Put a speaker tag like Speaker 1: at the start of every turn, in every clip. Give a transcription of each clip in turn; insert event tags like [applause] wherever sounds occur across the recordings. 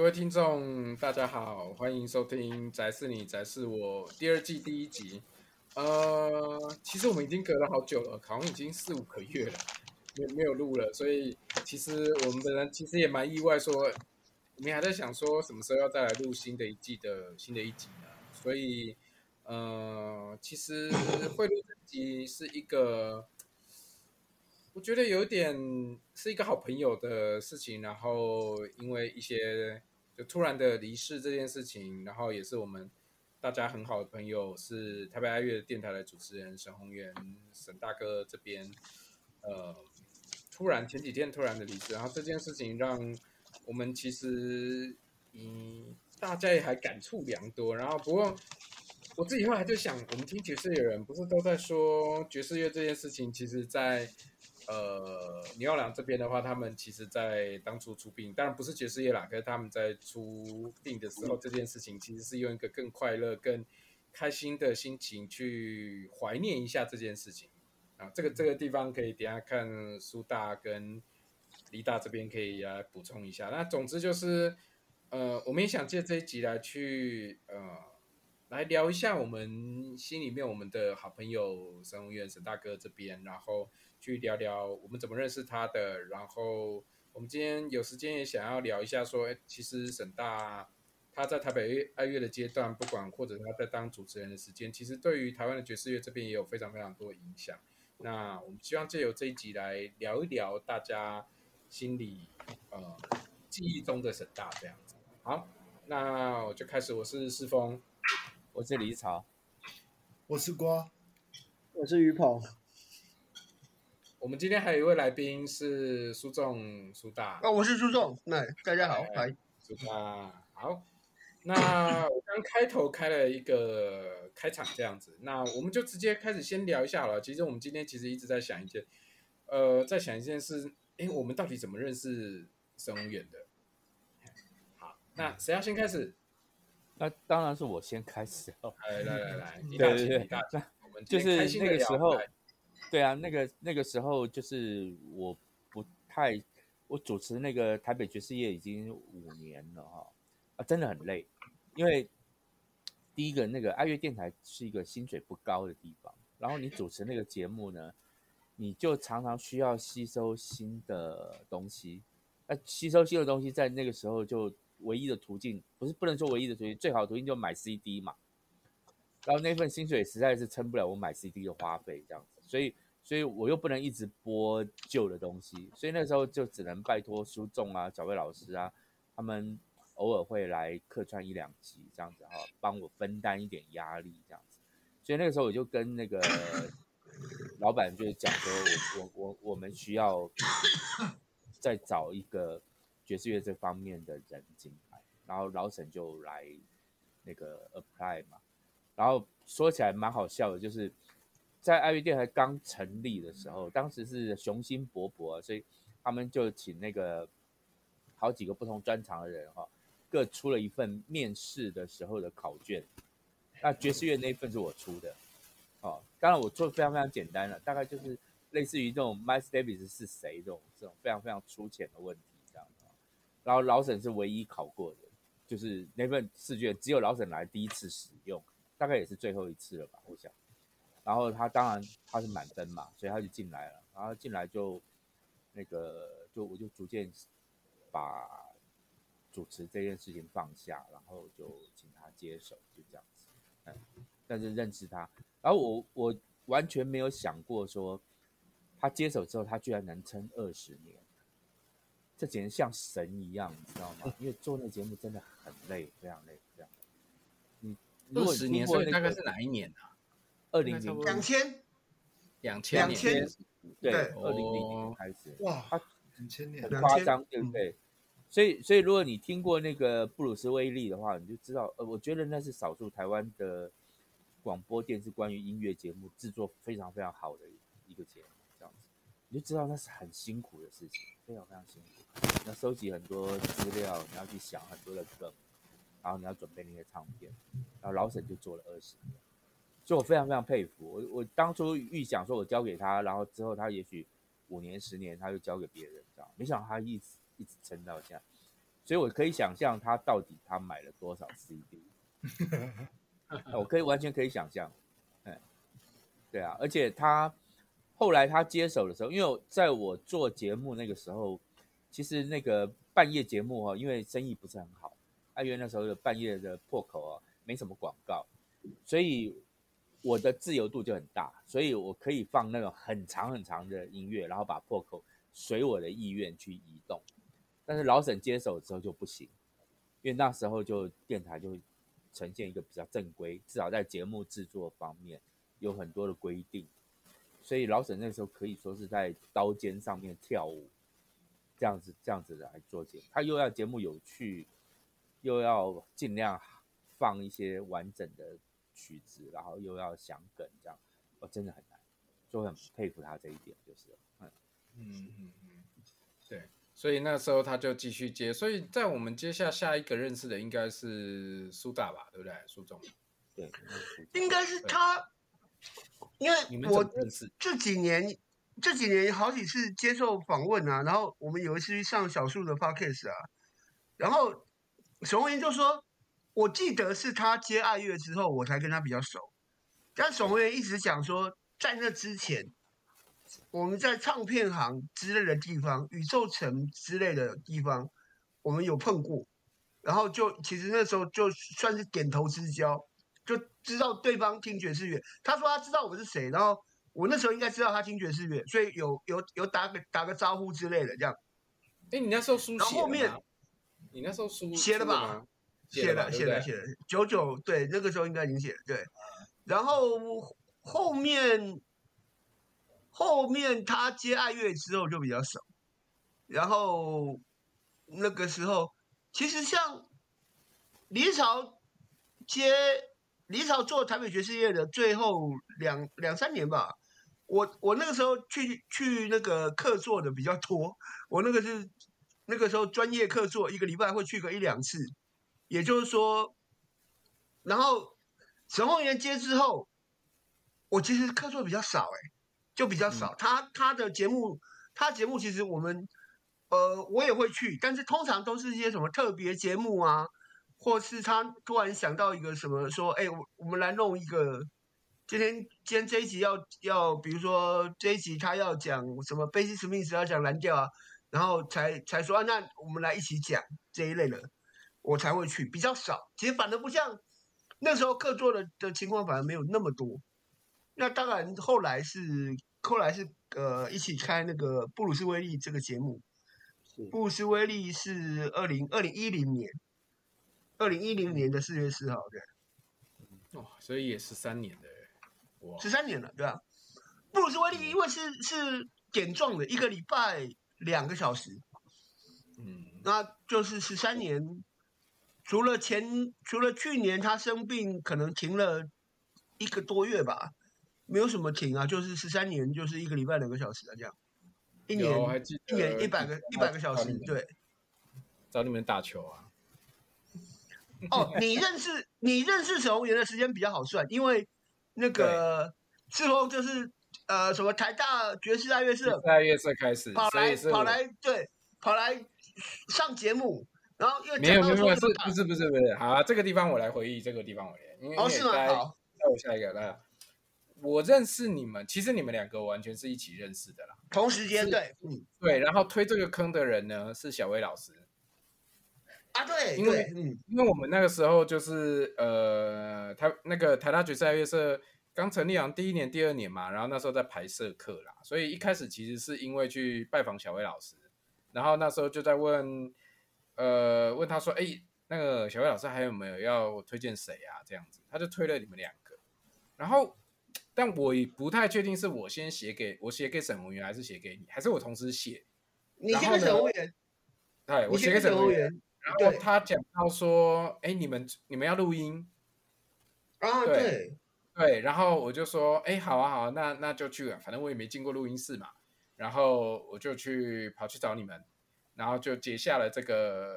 Speaker 1: 各位听众，大家好，欢迎收听《宅是你宅是我》第二季第一集。呃，其实我们已经隔了好久了，好像已经四五个月了，没没有录了，所以其实我们本人其实也蛮意外说，说我们还在想说什么时候要再来录新的一季的新的一集呢？所以，呃，其实会录这集是一个。我觉得有点是一个好朋友的事情，然后因为一些突然的离世这件事情，然后也是我们大家很好的朋友，是台北爱乐电台的主持人沈宏元沈大哥这边，呃，突然前几天突然的离世，然后这件事情让我们其实嗯大家也还感触良多，然后不过我自己后来就想，我们听爵士乐的人不是都在说爵士乐这件事情，其实在。呃，牛奥良这边的话，他们其实，在当初出殡，当然不是爵士乐啦，可是他们在出殡的时候，这件事情其实是用一个更快乐、更开心的心情去怀念一下这件事情啊。这个这个地方可以等下看苏大跟黎大这边可以来补充一下。那总之就是，呃，我们也想借这一集来去呃，来聊一下我们心里面我们的好朋友沈鸿元沈大哥这边，然后。去聊聊我们怎么认识他的，然后我们今天有时间也想要聊一下，说，哎，其实沈大他在台北爱乐的阶段，不管或者他在当主持人的时间，其实对于台湾的爵士乐这边也有非常非常多的影响。那我们希望借由这一集来聊一聊大家心里呃记忆中的沈大这样子。好，那我就开始，我是世峰，
Speaker 2: 我是李草，
Speaker 3: 我是瓜，
Speaker 4: 我是于鹏。
Speaker 1: 我们今天还有一位来宾是苏仲苏大，
Speaker 4: 哦，我是苏仲，那大家好，嗨，
Speaker 1: 苏大好。那我刚开头开了一个开场这样子，那我们就直接开始先聊一下好了。其实我们今天其实一直在想一件，呃，在想一件事，哎，我们到底怎么认识沈鸿元的？好，那谁要先开始？
Speaker 2: 那当然是我先开始哦。
Speaker 1: 来来来来，
Speaker 2: 对对 [laughs] 对，那我们就是那个时候。对啊，那个那个时候就是我不太，我主持那个台北爵士夜已经五年了哈，啊，真的很累，因为第一个那个爱乐电台是一个薪水不高的地方，然后你主持那个节目呢，你就常常需要吸收新的东西，那吸收新的东西在那个时候就唯一的途径，不是不能说唯一的途径，最好的途径就买 CD 嘛，然后那份薪水实在是撑不了我买 CD 的花费这样子。所以，所以我又不能一直播旧的东西，所以那时候就只能拜托苏仲啊、小魏老师啊，他们偶尔会来客串一两集这样子哈，帮我分担一点压力这样子。所以那个时候我就跟那个 [laughs] 老板就是讲说，我我我我们需要再找一个爵士乐这方面的人进来，然后老沈就来那个 apply 嘛，然后说起来蛮好笑的，就是。在爱乐电台刚成立的时候，当时是雄心勃勃，所以他们就请那个好几个不同专长的人哈，各出了一份面试的时候的考卷。那爵士乐那一份是我出的，哦，当然我做的非常非常简单了，大概就是类似于这种 Miles Davis 是谁这种这种非常非常粗浅的问题这样。然后老沈是唯一考过的，就是那份试卷只有老沈来第一次使用，大概也是最后一次了吧，我想。然后他当然他是满分嘛，所以他就进来了。然后进来就那个就我就逐渐把主持这件事情放下，然后就请他接手，就这样子。嗯，但是认识他，然后我我完全没有想过说他接手之后他居然能撑二十年，这简直像神一样，你知道吗？因为做那个节目真的很累，非常累，这样。
Speaker 1: 你二十年，所以大概是哪一年啊？
Speaker 2: 二零零
Speaker 4: 两千，
Speaker 1: 两千
Speaker 4: 两千，
Speaker 2: 对，二零零零开始，
Speaker 4: 哇，
Speaker 3: 两千年，
Speaker 2: 很夸张，对不对？所以，所以如果你听过那个布鲁斯威利的话，你就知道，呃，我觉得那是少数台湾的广播电视关于音乐节目制作非常非常好的一个节目，这样子，你就知道那是很辛苦的事情，非常非常辛苦。你要收集很多资料，你要去想很多的梗，然后你要准备那些唱片，然后老沈就做了二十年。所以我非常非常佩服我。我当初预想说，我交给他，然后之后他也许五年、十年，他就交给别人，这样。没想到他一直一直撑到现在。所以我可以想象他到底他买了多少 CD，[laughs] 我可以完全可以想象，哎，对啊，而且他后来他接手的时候，因为在我做节目那个时候，其实那个半夜节目哈，因为生意不是很好，因为那时候的半夜的破口啊，没什么广告，所以我的自由度就很大，所以我可以放那种很长很长的音乐，然后把破口随我的意愿去移动。但是老沈接手之后就不行，因为那时候就电台就呈现一个比较正规，至少在节目制作方面有很多的规定，所以老沈那时候可以说是在刀尖上面跳舞，这样子这样子的来做节目，他又要节目有趣，又要尽量放一些完整的曲子，然后又要想梗，这样我真的很难，就很佩服他这一点，就是嗯
Speaker 1: 嗯嗯嗯，对。所以那时候他就继续接，所以在我们接下下一个认识的应该是苏大吧，对不对？苏总，
Speaker 2: 对，
Speaker 4: 应该是他，因为我这几年这几年好几次接受访问啊，然后我们有一次去上小树的 podcast 啊，然后沈宏元就说，我记得是他接爱乐之后，我才跟他比较熟，但沈宏元一直讲说，在那之前。我们在唱片行之类的地方，宇宙城之类的地方，我们有碰过，然后就其实那时候就算是点头之交，就知道对方听爵士乐。他说他知道我是谁，然后我那时候应该知道他听爵士乐，所以有有有打个打个招呼之类的这样。
Speaker 1: 哎，你那时候书写了吗？
Speaker 4: 后面
Speaker 1: 你那时候书
Speaker 4: 写了吧？写了写了写了，九九对，那个时候应该已经写了对，然后后面。后面他接爱乐之后就比较少，然后那个时候其实像李朝接李朝做台北爵士乐的最后两两三年吧，我我那个时候去去那个客座的比较多，我那个是那个时候专业客座，一个礼拜会去个一两次，也就是说，然后沈宏元接之后，我其实客座比较少哎、欸。就比较少，他他的节目，他节目其实我们，呃，我也会去，但是通常都是一些什么特别节目啊，或是他突然想到一个什么，说，哎，我我们来弄一个，今天今天这一集要要，比如说这一集他要讲什么贝西史密斯要讲蓝调啊，然后才才说啊，那我们来一起讲这一类的，我才会去，比较少，其实反而不像那时候客座的的情况，反而没有那么多，那当然后来是。后来是呃一起开那个布鲁斯威利这个节目，布鲁斯威利是二零二零一零年，二零一零年的四月四号对，
Speaker 1: 哦，所以也十三年的，哇，
Speaker 4: 十三年了对吧？布鲁斯威利因为是是点状的，一个礼拜两个小时，
Speaker 1: 嗯，
Speaker 4: 那就是十三年，除了前除了去年他生病可能停了一个多月吧。没有什么停啊，就是十三年，就是一个礼拜两个小时啊，这样，一年一年一百个一百个小时，对，
Speaker 1: 找你们打球啊。
Speaker 4: 哦，你认识你认识沈宏元的时间比较好算，因为那个之后就是呃什么台大爵士大乐社，
Speaker 1: 大乐社开始
Speaker 4: 跑来跑来对跑来上节目，
Speaker 1: 没有没有没有是不是不是不是好啊，这个地方我来回忆，这个地方我来，因为
Speaker 4: 哦是吗？好，
Speaker 1: 那我下一个来。我认识你们，其实你们两个完全是一起认识的啦。
Speaker 4: 同时间对，嗯，
Speaker 1: 对。然后推这个坑的人呢是小薇老师。
Speaker 4: 啊，对，
Speaker 1: 因为嗯，因为我们那个时候就是呃，台那个台大爵士爱乐社刚成立，好像第一年、第二年嘛，然后那时候在排社课啦，所以一开始其实是因为去拜访小薇老师，然后那时候就在问，呃，问他说，哎，那个小魏老师还有没有要推荐谁啊？这样子，他就推了你们两个，然后。但我也不太确定是我先写给我写给沈宏元，还是写给你，还是我同时写？
Speaker 4: 你写给沈宏元。
Speaker 1: 对，我写给沈宏元。然后他讲到说：“哎，你们你们要录音
Speaker 4: 啊？”对对，
Speaker 1: 对。然后我就说：“哎，好啊好啊，那那就去了。反正我也没进过录音室嘛。”然后我就去跑去找你们，然后就结下了这个。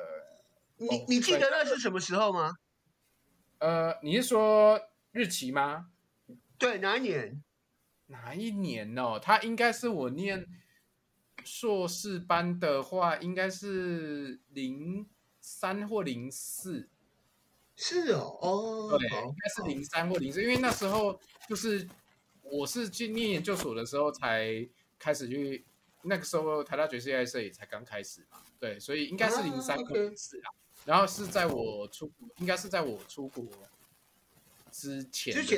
Speaker 4: 你你记得那是什么时候吗？
Speaker 1: 呃，你是说日期吗？
Speaker 4: 对，哪一年？
Speaker 1: 哪一年哦？他应该是我念硕士班的话，应该是零三或零四。
Speaker 4: 是哦，哦，
Speaker 1: 对，应该是零三或零四，因为那时候就是我是去念研究所的时候才开始去，那个时候台大爵士乐社也才刚开始嘛，对，所以应该是零三或零四啊。然后是在我出国，应该是在我出国之前，
Speaker 4: 之前，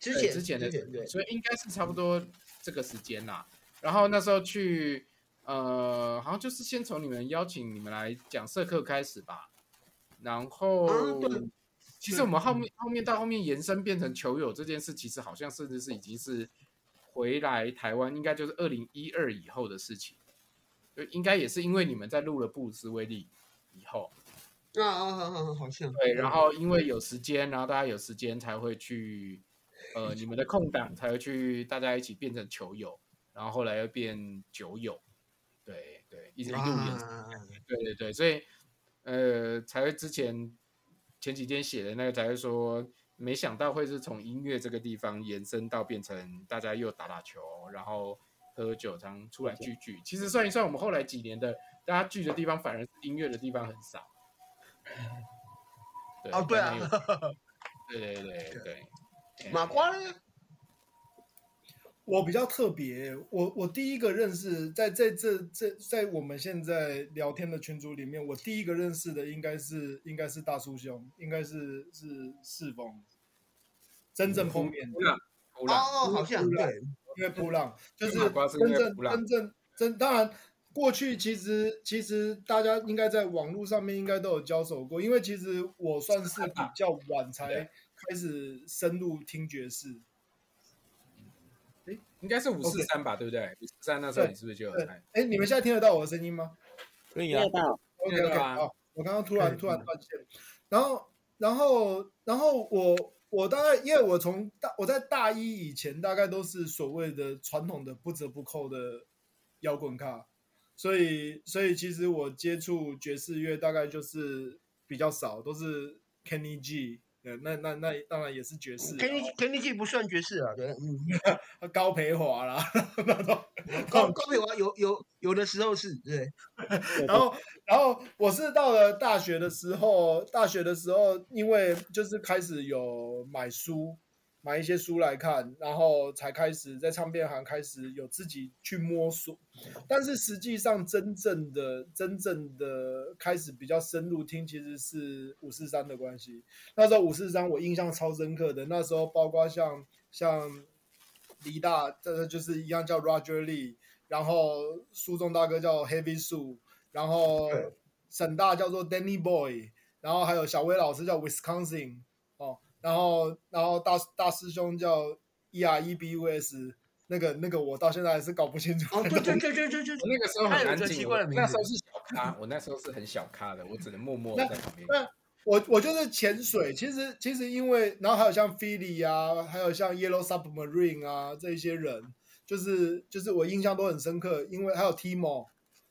Speaker 4: 之前，
Speaker 1: 之前的，
Speaker 4: 对，对，
Speaker 1: 所以应该是差不多这个时间啦。然后那时候去，呃，好像就是先从你们邀请你们来讲社课开始吧。然后，啊、其实我们后面后面到后面延伸变成球友这件事，其实好像甚至是已经是回来台湾，应该就是二零一二以后的事情。就应该也是因为你们在录了布鲁斯威利以后。
Speaker 4: 啊啊啊啊！好像
Speaker 1: 对，然后因为有时间，然后大家有时间才会去，呃，你们的空档才会去，大家一起变成球友，然后后来又变酒友，对对，一直一路延伸，对对对，所以呃，才会之前前几天写的那个才会说，没想到会是从音乐这个地方延伸到变成大家又打打球，然后喝喝酒，常出来聚聚。其实算一算，我们后来几年的大家聚的地方，反而是音乐的地方很少。
Speaker 4: 对哦，对啊，
Speaker 1: 对对对对，
Speaker 4: 马瓜呢？
Speaker 3: 我比较特别，我我第一个认识，在在这这在我们现在聊天的群组里面，我第一个认识的应该是应该是大叔兄，应该是是世峰，真正封面的
Speaker 4: 哦，好像对，
Speaker 3: 因为波浪就是真正真正真当然。过去其实其实大家应该在网络上面应该都有交手过，因为其实我算是比较晚才开始深入听爵士。
Speaker 1: 哎，应该是五四三吧，okay. 对不对？五四三那时候你是不是就有猜？
Speaker 3: 哎，你们现在听得到我的声音吗？
Speaker 2: 可以啊。
Speaker 3: OK OK 啊，我刚刚突然突然断线，然后然后然后我我大概因为我从大我在大一以前大概都是所谓的传统的不折不扣的摇滚咖。所以，所以其实我接触爵士乐大概就是比较少，都是 Kenny G，那那那当然也是爵士。
Speaker 4: Kenny Kenny 不算爵士啊，对，
Speaker 3: 嗯，[laughs] 高培华啦，[laughs] 那种
Speaker 4: 高高培华有有有的时候是对，
Speaker 3: 然后然后我是到了大学的时候，大学的时候因为就是开始有买书。买一些书来看，然后才开始在唱片行开始有自己去摸索。但是实际上，真正的、真正的开始比较深入听，其实是五四三的关系。那时候五四三我印象超深刻的，那时候包括像像李大，这就是一样叫 Roger Lee，然后苏仲大哥叫 Heavy Sue，然后沈大叫做 Danny Boy，然后还有小威老师叫 Wisconsin。然后，然后大大师兄叫 E R E B U S，那个那个我到现在还是搞不清楚。
Speaker 4: 哦，对对对对对对，
Speaker 1: 那个时候很安静，那时候是小咖，我那时候是很小咖的，我只能默默在旁
Speaker 3: 边。我我就是潜水，其实其实因为，然后还有像 Philly 啊，还有像 Yellow Submarine 啊这一些人，就是就是我印象都很深刻，因为还有 Timo，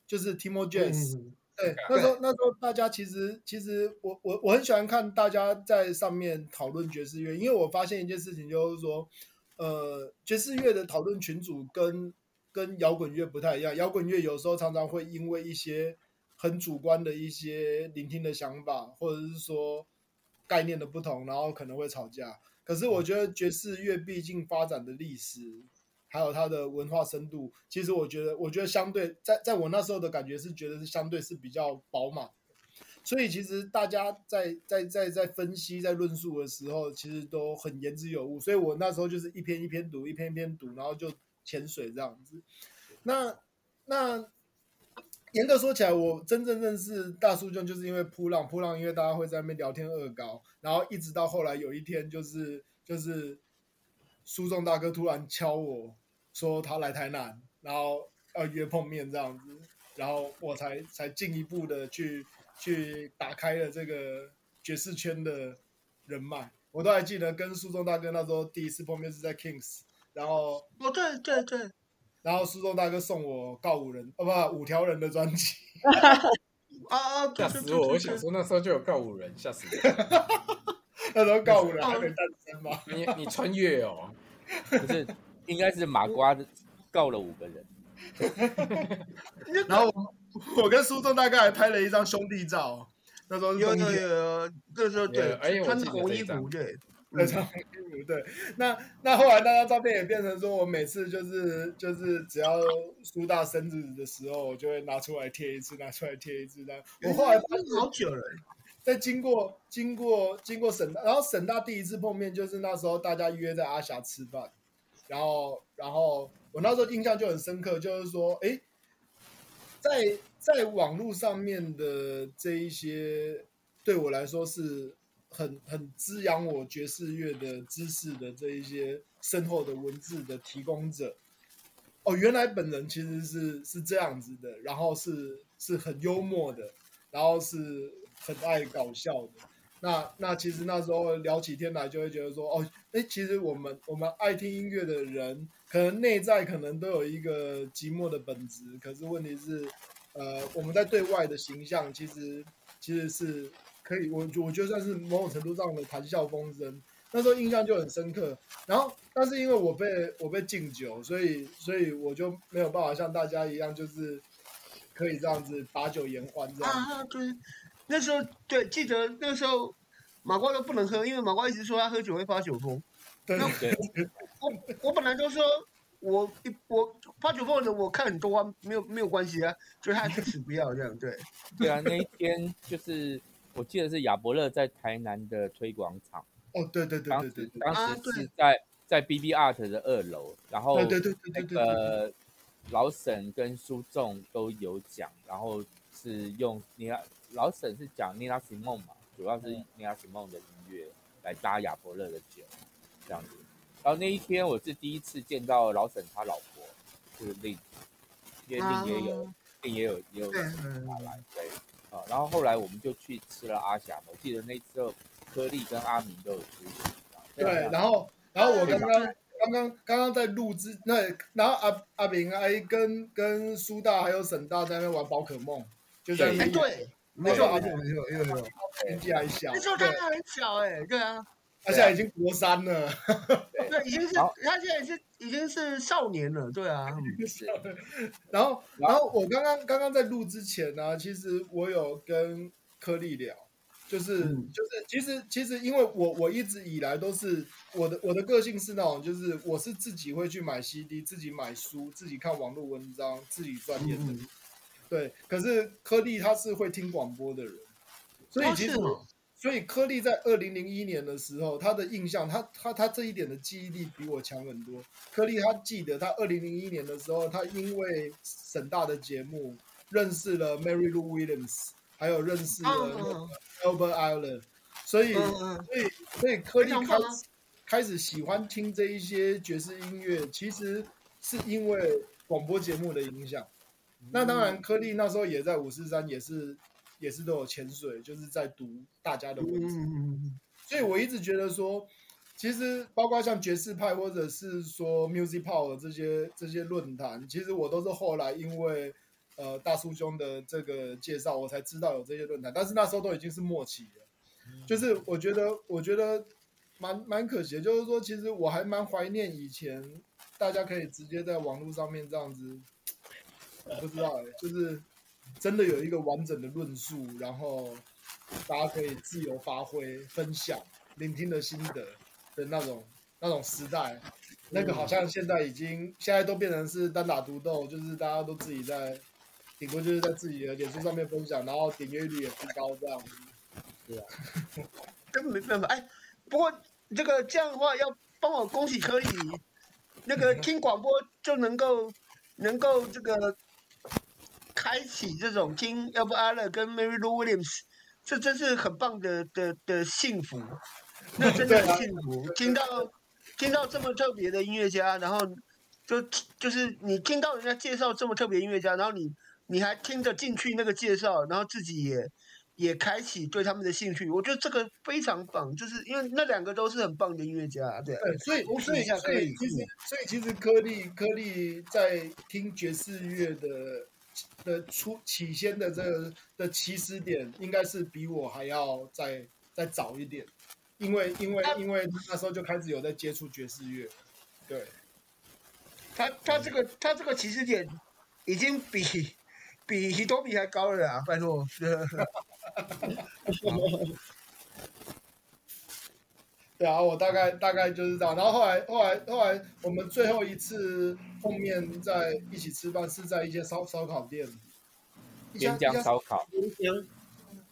Speaker 3: 就是 Timo Jazz。嗯对，那时候那时候大家其实其实我我我很喜欢看大家在上面讨论爵士乐，因为我发现一件事情就是说，呃，爵士乐的讨论群组跟跟摇滚乐不太一样，摇滚乐有时候常常会因为一些很主观的一些聆听的想法，或者是说概念的不同，然后可能会吵架。可是我觉得爵士乐毕竟发展的历史。还有它的文化深度，其实我觉得，我觉得相对在在我那时候的感觉是觉得是相对是比较饱满，所以其实大家在在在在分析在论述的时候，其实都很言之有物。所以我那时候就是一篇一篇读，一篇一篇读，然后就潜水这样子。那那严格说起来，我真正认识大叔兄就是因为扑浪，扑浪因为大家会在那边聊天恶搞，然后一直到后来有一天就是就是苏仲大哥突然敲我。说他来台南，然后要约碰面这样子，然后我才才进一步的去去打开了这个爵士圈的人脉。我都还记得跟苏中大哥那时候第一次碰面是在 Kings，然后
Speaker 4: 哦对对对，
Speaker 3: 然后苏中大哥送我告五人哦不五条人的专辑，[laughs]
Speaker 4: 啊
Speaker 1: 吓死我！我想说那时候就有告五人，吓死我！[laughs]
Speaker 3: 那时候告五人还没诞生吗？
Speaker 1: 你你穿越哦，
Speaker 2: 可是。应该是马瓜告了五个人，[laughs]
Speaker 3: 然后我跟苏仲大概还拍了一张兄弟照，那时候
Speaker 4: 有有有，那时候对，穿红衣服对。
Speaker 3: 对，穿红衣服对。那那后来那张照片也变成说，我每次就是就是只要苏大生日的时候，我就会拿出来贴一次，拿出来贴一次。这样，我后来发现
Speaker 4: 好久了。
Speaker 3: 在经过经过经过沈大，然后沈大第一次碰面就是那时候大家约在阿霞吃饭，然后然后我那时候印象就很深刻，就是说，哎，在在网络上面的这一些对我来说是。很很滋养我爵士乐的知识的这一些深厚的文字的提供者，哦，原来本人其实是是这样子的，然后是是很幽默的，然后是很爱搞笑的。那那其实那时候聊起天来，就会觉得说，哦，哎，其实我们我们爱听音乐的人，可能内在可能都有一个寂寞的本质，可是问题是，呃，我们在对外的形象，其实其实是。可以，我我觉得算是某种程度上的谈笑风生，那时候印象就很深刻。然后，但是因为我被我被敬酒，所以所以我就没有办法像大家一样，就是可以这样子把酒言欢这样。
Speaker 4: 啊，对，那时候对，记得那时候马瓜都不能喝，因为马瓜一直说他喝酒会发酒疯。
Speaker 3: 对对。
Speaker 4: 我我本来都说我我发酒疯的我看很多啊，没有没有关系啊，所以他死不要这样。对。[laughs]
Speaker 2: 对啊，那一天就是。我记得是亚伯乐在台南的推广场。
Speaker 3: 哦，对对对对对，
Speaker 2: 当时是在在 BB Art 的二楼，然后对对对对那个老沈跟苏仲都有讲，然后是用尼拉老沈是讲尼拉西蒙嘛，主要是尼拉西蒙的音乐来搭亚伯乐的酒，这样子。然后那一天我是第一次见到老沈他老婆，就是令，因为令也有令也有也有他来对啊。然后后来我们就去吃了阿霞，我记得那时候柯丽跟阿明都有出席。
Speaker 3: 对，然后然后我刚刚刚刚刚刚在录制那，然后阿阿明还跟跟苏大还有沈大在那边玩宝可梦，就在那边。
Speaker 4: 对，
Speaker 3: 没错没错没错，有有有，年纪还小。
Speaker 4: 那时候他还很小哎，对啊。
Speaker 3: 他现在已经国三了，
Speaker 4: 对，已经是他现在是已经是少年了，对啊。
Speaker 3: 然后，然后？我刚刚刚刚在录之前呢，其实我有跟柯利聊，就是就是，其实其实，因为我我一直以来都是我的我的个性是那种，就是我是自己会去买 CD，自己买书，自己看网络文章，自己钻研的。对，可是柯利他是会听广播的人，所以其实。所以柯利在二零零一年的时候，他的印象，他他他这一点的记忆力比我强很多。柯利他记得，他二零零一年的时候，他因为沈大的节目认识了 Mary Lou Williams，还有认识了 Albert Ayler，所以所以所以柯利开始开始喜欢听这一些爵士音乐，其实是因为广播节目的影响。那当然，柯利那时候也在五四三，也是。也是都有潜水，就是在读大家的文字，所以我一直觉得说，其实包括像爵士派或者是说 Music Power 这些这些论坛，其实我都是后来因为呃大叔兄的这个介绍，我才知道有这些论坛，但是那时候都已经是末期了，就是我觉得我觉得蛮蛮可惜的，就是说其实我还蛮怀念以前大家可以直接在网络上面这样子，我不知道哎、就是。真的有一个完整的论述，然后大家可以自由发挥、分享、聆听的心得的那种那种时代，那个好像现在已经现在都变成是单打独斗，就是大家都自己在，顶多就是在自己的脸书上面分享，然后点阅率也不高这样子。对啊，
Speaker 4: 根本没办法。哎，不过这个这样的话，要帮我恭喜可以，那个听广播就能够能够这个。开启这种听 Albert Ayler 跟 Mary Lou Williams，这真是很棒的的的幸福，那真的很幸福。听到听到这么特别的音乐家，然后就就是你听到人家介绍这么特别音乐家，然后你你还听得进去那个介绍，然后自己也也开启对他们的兴趣，我觉得这个非常棒，就是因为那两个都是很棒的音乐家，对。
Speaker 3: 对，所以所以所以其实所以其实柯利柯利在听爵士乐的。的出起先的这个的起始点，应该是比我还要再再早一点，因为因为因为那时候就开始有在接触爵士乐，对，
Speaker 4: 他他这个他这个起始点已经比比 Hitomi 还高了啊，拜托，[laughs]
Speaker 3: 对啊，我大概大概就是这样。然后后来后来后来，我们最后一次碰面在一起吃饭，是在一间烧烧烤店。
Speaker 2: 边疆烧烤。边疆。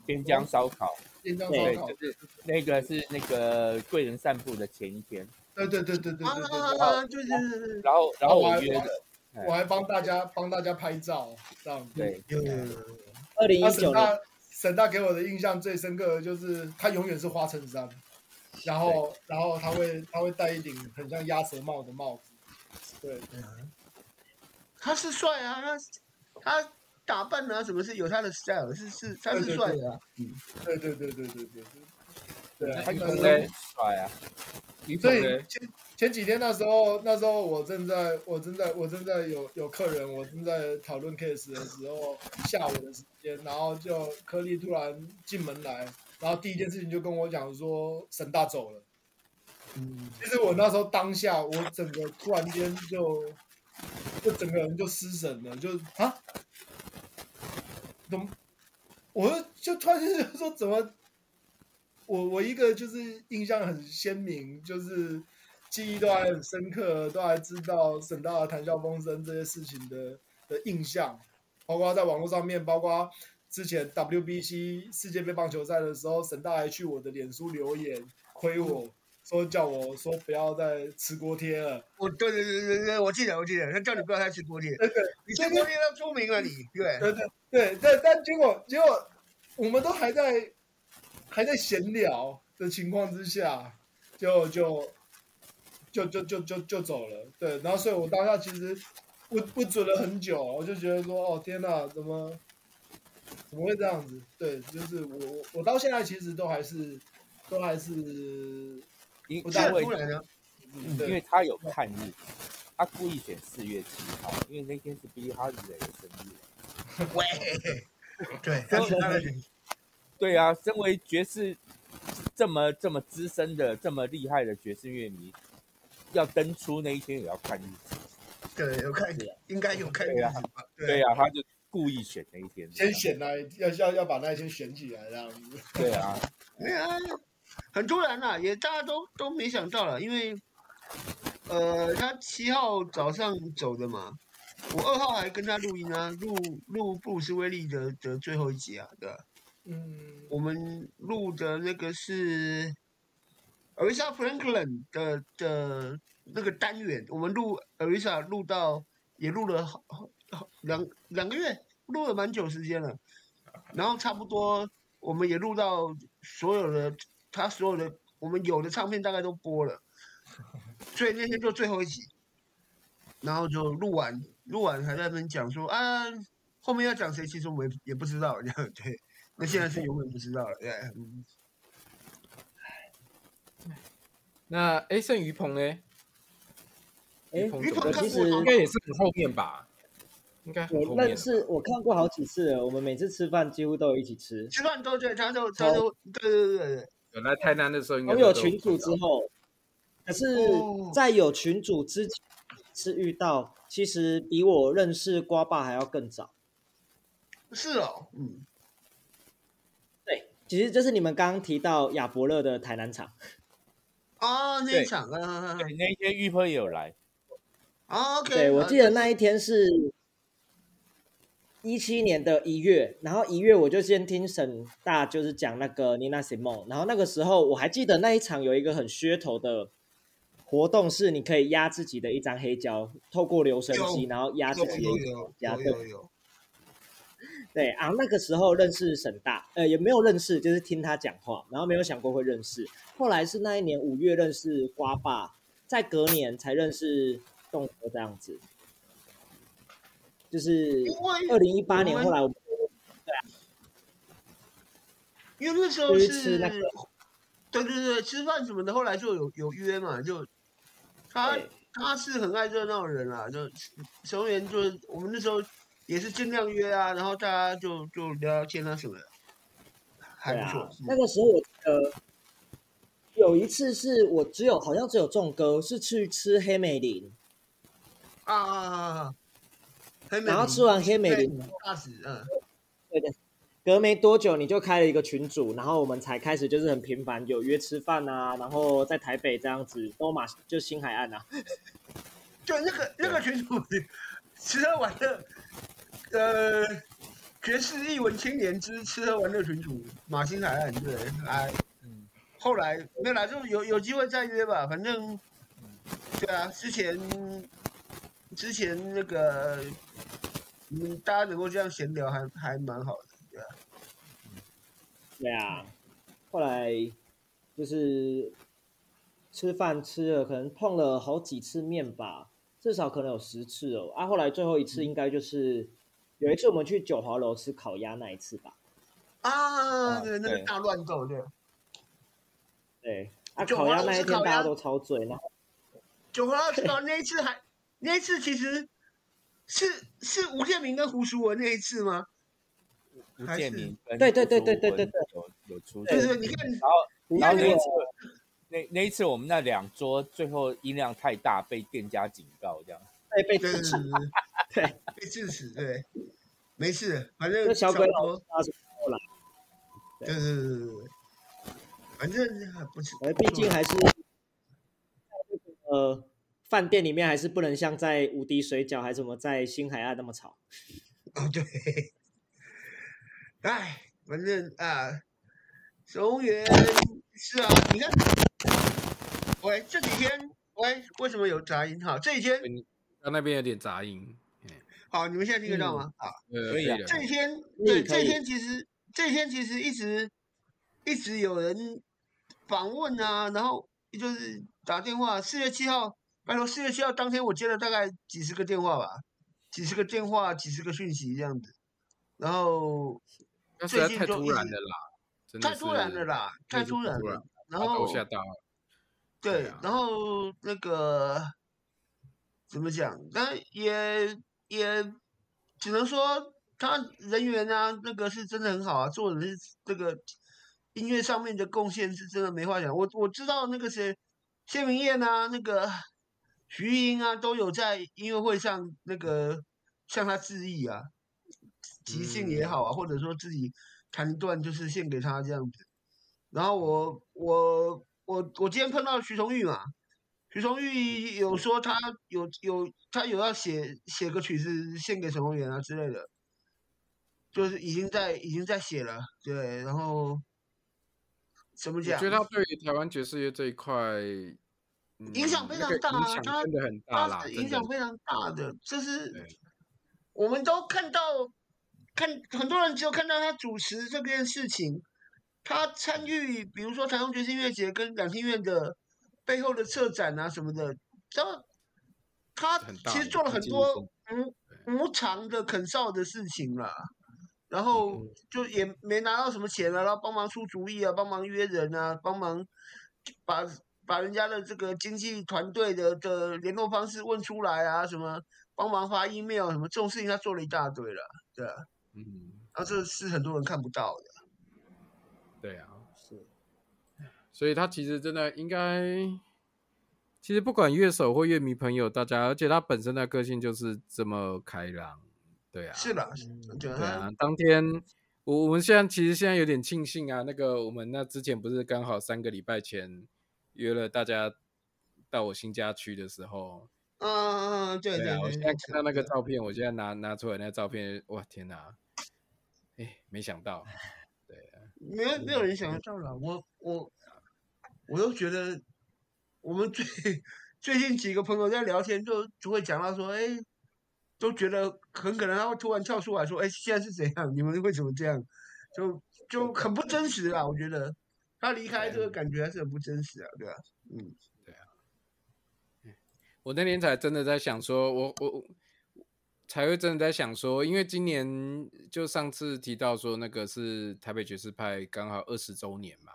Speaker 2: 边疆烧烤。
Speaker 3: 边疆烧烤。
Speaker 2: 就是那个是那个贵人散步的前一天。
Speaker 3: 对对对对对对对。
Speaker 4: 对，就是。
Speaker 2: 然后然后我约的，
Speaker 3: 我还帮大家帮大家拍照，这样。
Speaker 2: 对。
Speaker 5: 二零一九年。
Speaker 3: 沈大给我的印象最深刻的就是他永远是花衬衫。然后，然后他会他会戴一顶很像鸭舌帽的帽子，对，
Speaker 4: 他是帅啊，他他打扮啊，什么是有他的 style，是是他是帅的，
Speaker 3: 嗯，对对对对对对对，对，
Speaker 2: 他很帅啊，
Speaker 3: 所以前前几天那时候那时候我正在我正在我正在有有客人，我正在讨论 case 的时候，下午的时间，然后就颗粒突然进门来。然后第一件事情就跟我讲说沈大走了，嗯，其实我那时候当下我整个突然间就就整个人就失神了，就啊，怎么？我就突然间就说怎么？我我一个就是印象很鲜明，就是记忆都还很深刻，都还知道沈大的谈笑风生这些事情的的印象，包括在网络上面，包括。之前 WBC 世界杯棒球赛的时候，沈大还去我的脸书留言亏我说叫我说不要再吃锅贴了。
Speaker 4: 我对对对对对，我记得我记得，他叫你不要再吃锅贴。
Speaker 3: 对对，
Speaker 4: 你吃锅贴要出名了你。对
Speaker 3: 对对对对，但结果结果我们都还在还在闲聊的情况之下，就就就就就就就走了。对，然后所以我当下其实不不准了很久，我就觉得说哦天哪，怎么？怎么会这样子？对，就是我，我到现在其实都还是，都还是，
Speaker 2: 因为
Speaker 3: 因
Speaker 2: 为他有看日，他故意选四月七号，因为那天是 Billie Holiday 的生日。[laughs]
Speaker 4: 喂，[laughs] 对，
Speaker 2: 对啊，身为爵士这么这么资深的、这么厉害的爵士乐迷，要登出那一天也要看日子。
Speaker 4: 对，有看，应该有看日子吧？
Speaker 2: 对啊，他就。故意选那一天，
Speaker 3: 先选那一要要要把那一天选起来，这样子。[laughs]
Speaker 2: 对啊，
Speaker 4: 哎呀，很突然呐，也大家都都没想到了，因为，呃，他七号早上走的嘛，我二号还跟他录音啊，录录布鲁斯威利的的最后一集啊，对吧？嗯，我们录的那个是 Aretha Franklin 的的那个单元，我们录 Aretha 录到也录了好。两两个月录了蛮久时间了，然后差不多我们也录到所有的他所有的我们有的唱片大概都播了，所以那天就最后一集，然后就录完录完还在那边讲说啊后面要讲谁，其实我们也不知道这样 [laughs] 对，那现在是永远不知道了对。[laughs]
Speaker 1: 那哎剩于鹏呢？
Speaker 5: 哎，于
Speaker 4: 鹏
Speaker 5: 其实
Speaker 1: 应该也是很后面吧。应该
Speaker 5: 我认识，我看过好几次了。我们每次吃饭几乎都有一起吃，
Speaker 4: 吃饭都对，他就他就对对对对。
Speaker 1: 有来台南的时候应该，
Speaker 5: 我有群主之后，可是，在有群主之前是遇到，其实比我认识瓜爸还要更早。
Speaker 4: 是哦，嗯，
Speaker 5: 对，其实就是你们刚刚提到亚伯乐的台南场。
Speaker 4: 哦，那一场，
Speaker 2: 啊，对，那一天玉鹏也有来。
Speaker 4: 哦，OK，
Speaker 5: 对，我记得那一天是。一七年的一月，然后一月我就先听沈大就是讲那个 Nina Simone，然后那个时候我还记得那一场有一个很噱头的活动，是你可以压自己的一张黑胶，透过留声机，然后压自己的压对。对，啊那个时候认识沈大，呃，也没有认识，就是听他讲话，然后没有想过会认识。后来是那一年五月认识瓜爸，在隔年才认识栋哥这样子。就是二零一八年，后来我们对啊，
Speaker 4: 因为那时候是吃那个，对对对，吃饭什么的，后来就有有约嘛，就他他是很爱热闹的人啊，就球员就是我们那时候也是尽量约啊，然后大家就就聊聊天啊什么的，还不错。
Speaker 5: 那个时候我呃有一次是我只有好像只有众哥是去吃黑美林
Speaker 4: 啊啊啊啊！
Speaker 5: 然后吃完黑美林，
Speaker 4: 嗯，
Speaker 5: 对对，隔没多久你就开了一个群组，然后我们才开始就是很频繁有约吃饭啊，然后在台北这样子都马就新海岸啊，[laughs]
Speaker 4: 就那个那个群组吃喝玩乐，呃，爵士艺文青年之吃喝玩乐群组马新海岸对，哎，嗯，后来没有啦，就有有机会再约吧，反正，对啊，之前之前那个，嗯，大家能够这样闲聊还还蛮好的。
Speaker 5: 对啊，后来就是吃饭吃了，可能碰了好几次面吧，至少可能有十次哦。啊，后来最后一次应该就是有一次我们去九华楼吃烤鸭那一次吧。
Speaker 4: 啊，对，那个大乱斗，对。
Speaker 5: 对，啊，烤鸭那一天大家都超醉，然后
Speaker 4: 九华楼吃到那一次还那一次其实是是吴建明跟胡淑文那一次吗？
Speaker 2: 吴建明
Speaker 5: 对对对对对对对。
Speaker 2: 有有出
Speaker 4: 现，对对，你看，
Speaker 2: 然后然后那一次那那一次我们那两桌最后音量太大，被店家警告这样，
Speaker 5: 被被制止，对 [laughs]
Speaker 4: 被制止，对，没事，反正
Speaker 5: 小鬼老他是后来，
Speaker 4: 对对对对对，反正还不是，
Speaker 5: 毕竟还是呃饭店里面还是不能像在无敌水饺还是什么在新海岸那么吵，
Speaker 4: 哦对。哎，反正啊，松原是啊，你看，喂，这几天喂，为什么有杂音？哈，这几天
Speaker 1: 他那边有点杂音。
Speaker 4: 好，你们现在听得到吗？啊、
Speaker 1: 嗯，可以啊。
Speaker 4: 这几天对，这几天其实这几天其实一直一直有人访问啊，然后就是打电话。四月七号，拜托，四月七号当天我接了大概几十个电话吧，几十个电话，几十个讯息这样子，然后。最近
Speaker 1: 太突然了啦，
Speaker 4: 太突然了啦，太突然了。然后对，然后那个怎么讲？但也也只能说他人缘啊，那个是真的很好啊，做人是这个音乐上面的贡献是真的没话讲。我我知道那个谁谢明燕啊，那个徐英啊，都有在音乐会上那个向他致意啊。即兴也好啊，或者说自己弹一段就是献给他这样子。然后我我我我今天碰到徐崇玉嘛，徐崇玉有说他有有他有要写写个曲子献给沈宏元啊之类的，就是已经在已经在写了，对。然后怎么讲？
Speaker 1: 我觉得他对于台湾爵士乐这一块、嗯、
Speaker 4: 影响非常大啊，
Speaker 1: 影响真的很大啦，
Speaker 4: 影响非常大的，就是我们都看到。看很多人只有看到他主持这件事情，他参与，比如说台中爵士音乐节跟两厅院的背后的策展啊什么的，然后他其实做了很多无无偿的肯少的事情啦，然后就也没拿到什么钱啊，然后帮忙出主意啊，帮忙约人啊，帮忙把把人家的这个经纪团队的的联络方式问出来啊，什么帮忙发 email 什么这种事情他做了一大堆了，对啊。嗯，啊，这是很多人看不到的。
Speaker 1: 对啊，是，所以他其实真的应该，其实不管乐手或乐迷朋友，大家，而且他本身的个性就是这么开朗，对啊，
Speaker 4: 是的，
Speaker 1: 对啊。当天我我们现在其实现在有点庆幸啊，那个我们那之前不是刚好三个礼拜前约了大家到我新家去的时候，
Speaker 4: 嗯嗯嗯，对对，
Speaker 1: 我现在看到那个照片，我现在拿拿出来那个照片，哇，天哪！哎，没想到，对啊，[laughs]
Speaker 4: 没有没有人想得到了。我我我都觉得，我们最最近几个朋友在聊天就，就就会讲到说，哎，都觉得很可能他会突然跳出来说，哎，现在是怎样？你们为什么这样？就就很不真实啊！我觉得他离开这个感觉还是很不真实啊，对吧？嗯，
Speaker 1: 对啊。我那天才真的在想说，我我。才会真的在想说，因为今年就上次提到说那个是台北爵士派刚好二十周年嘛，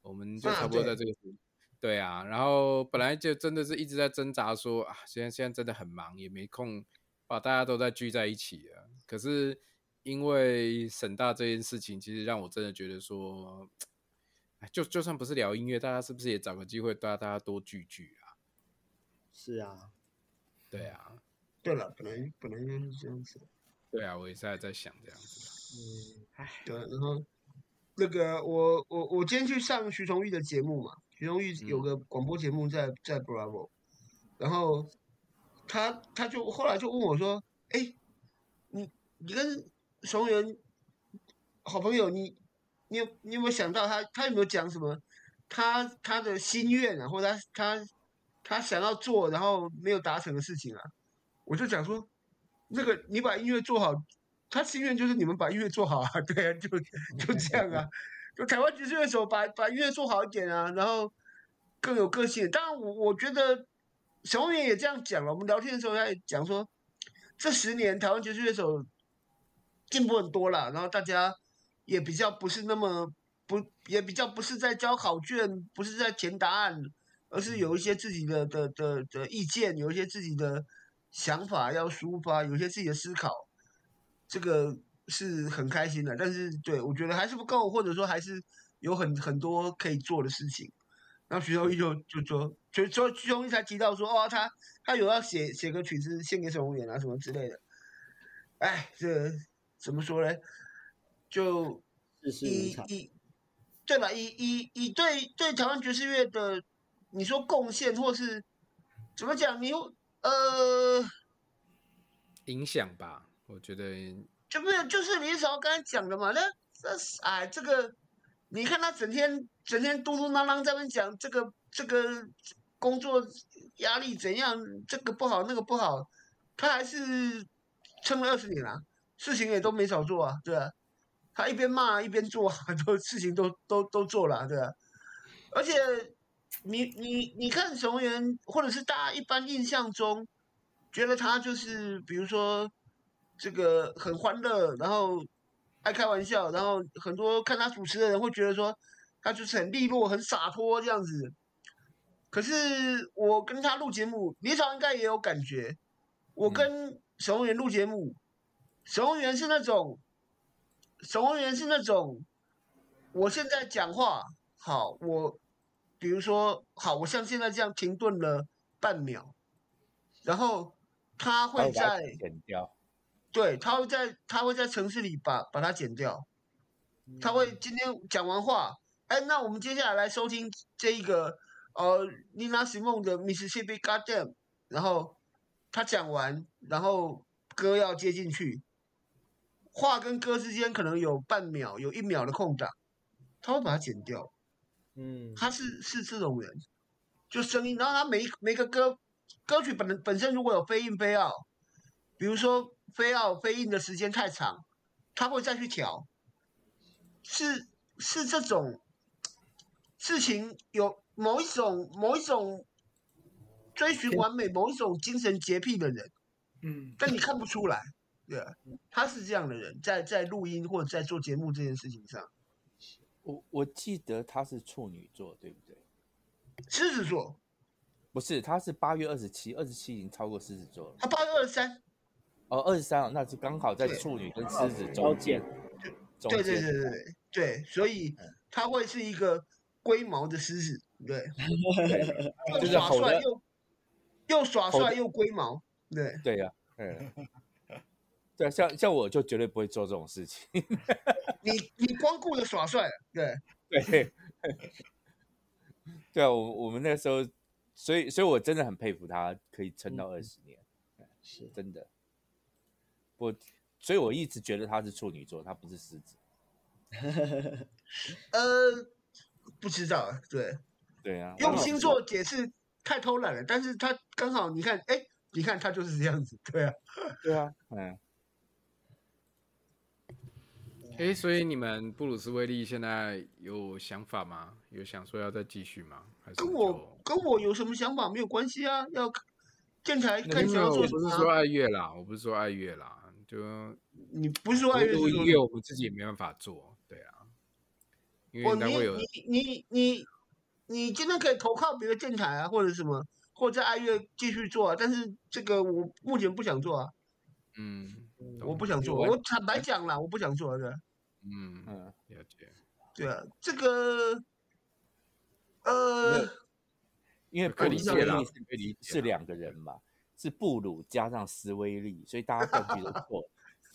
Speaker 1: 我们就差不多在这个时，对啊，然后本来就真的是一直在挣扎说啊，现在现在真的很忙，也没空把大家都在聚在一起了。可是因为沈大这件事情，其实让我真的觉得说，就就算不是聊音乐，大家是不是也找个机会，大家大家多聚聚啊？
Speaker 5: 是啊，
Speaker 1: 对啊。
Speaker 4: 对了，本来本来应该是这样子。
Speaker 1: 对啊，我也是在在想这样子。
Speaker 4: 嗯，哎，对，然后那个我我我今天去上徐崇玉的节目嘛，徐崇玉有个广播节目在在 Bravo，然后他他就后来就问我说，哎，你你跟熊原好朋友，你你有你有没有想到他他有没有讲什么他他的心愿啊，或者他他他想要做然后没有达成的事情啊？我就讲说，那个你把音乐做好，他心愿就是你们把音乐做好啊，[laughs] 对啊，就就这样啊，就台湾爵士乐手把把音乐做好一点啊，然后更有个性。当然，我我觉得小红也这样讲了。我们聊天的时候他也讲说，这十年台湾爵士乐手进步很多了，然后大家也比较不是那么不，也比较不是在交考卷，不是在填答案，而是有一些自己的的的的意见，有一些自己的。想法要抒发，有些自己的思考，这个是很开心的。但是，对我觉得还是不够，或者说还是有很很多可以做的事情。然后徐崇育就就说，就说徐崇育才提到说，哦，他他有要写写个曲子献给沈鸿元啊什么之类的。哎，这怎么说呢？就以以对吧？以以以对对台湾爵士乐的你说贡献，或是怎么讲？你又。呃，
Speaker 1: 影响吧，我觉得
Speaker 4: 就没有，就是李少刚才讲的嘛。那这是哎，这个你看他整天整天嘟嘟囔囔在那讲这个这个工作压力怎样，这个不好那个不好，他还是撑了二十年啊，事情也都没少做啊，对啊，他一边骂一边做，[laughs] 很多事情都都都做了，对啊，而且。你你你看沈鸿元，或者是大家一般印象中，觉得他就是比如说这个很欢乐，然后爱开玩笑，然后很多看他主持的人会觉得说他就是很利落、很洒脱这样子。可是我跟他录节目，李朝应该也有感觉。我跟沈鸿元录节目，沈鸿元是那种，沈鸿元是那种，我现在讲话好我。比如说，好，我像现在这样停顿了半秒，然后他会在
Speaker 2: 剪掉，
Speaker 4: 对，他会在他会在城市里把把它剪掉，他会今天讲完话，哎，那我们接下来来收听这一个呃，Nina Simone 的 Mississippi Goddam，然后他讲完，然后歌要接进去，话跟歌之间可能有半秒，有一秒的空档，他会把它剪掉。
Speaker 5: 嗯，
Speaker 4: 他是是这种人，就声音，然后他每每个歌歌曲本本身如果有 fade in fade out，比如说 fade out fade in 的时间太长，他会再去调，是是这种事情有某一种某一种追寻完美某一种精神洁癖的人，
Speaker 3: 嗯，
Speaker 4: 但你看不出来，对，他是这样的人，在在录音或者在做节目这件事情上。
Speaker 2: 我我记得他是处女座，对不对？
Speaker 4: 狮子座，
Speaker 2: 不是，他是八月二十七，二十七已经超过狮子座了。
Speaker 4: 他八月二十三，
Speaker 2: 哦，二十三，那是刚好在处女跟狮子中间。
Speaker 4: 对对对对对对，所以他会是一个龟毛的狮子，对，[laughs] 又耍帅又又耍帅又龟毛，对
Speaker 2: 对呀，嗯。[laughs] 对，像像我就绝对不会做这种事情。[laughs]
Speaker 4: 你你光顾着耍帅，对
Speaker 2: 对 [laughs] 对啊！我我们那时候，所以所以我真的很佩服他，可以撑到二十年，是真的。我所以我一直觉得他是处女座，他不是狮子。[laughs]
Speaker 4: 呃，不知道，对
Speaker 2: 对啊，
Speaker 4: 用星座解释太偷懒了。但是他刚好你看，哎，你看他就是这样子，对啊，
Speaker 2: 对啊，嗯。
Speaker 1: 哎，所以你们布鲁斯威利现在有想法吗？有想说要再继续吗？还是
Speaker 4: 跟我跟我有什么想法没有关系啊？要电台看想要做什么？
Speaker 1: 我不是说爱乐啦，我不是说爱乐啦，就
Speaker 4: 你不是说爱乐，
Speaker 1: 录音乐我们自己也没办法做，对啊。因为
Speaker 4: 你你你你你今天可以投靠别的电台啊，或者什么，或者在爱乐继续做啊。但是这个我目前不想做啊。
Speaker 1: 嗯，
Speaker 4: 我不想做，我坦白讲啦，我不想做的。
Speaker 1: 嗯嗯，了解。
Speaker 4: 对啊，这个，呃，
Speaker 2: 因为布鲁斯威利是两个人嘛，是布鲁加上斯威利，所以大家更觉得错。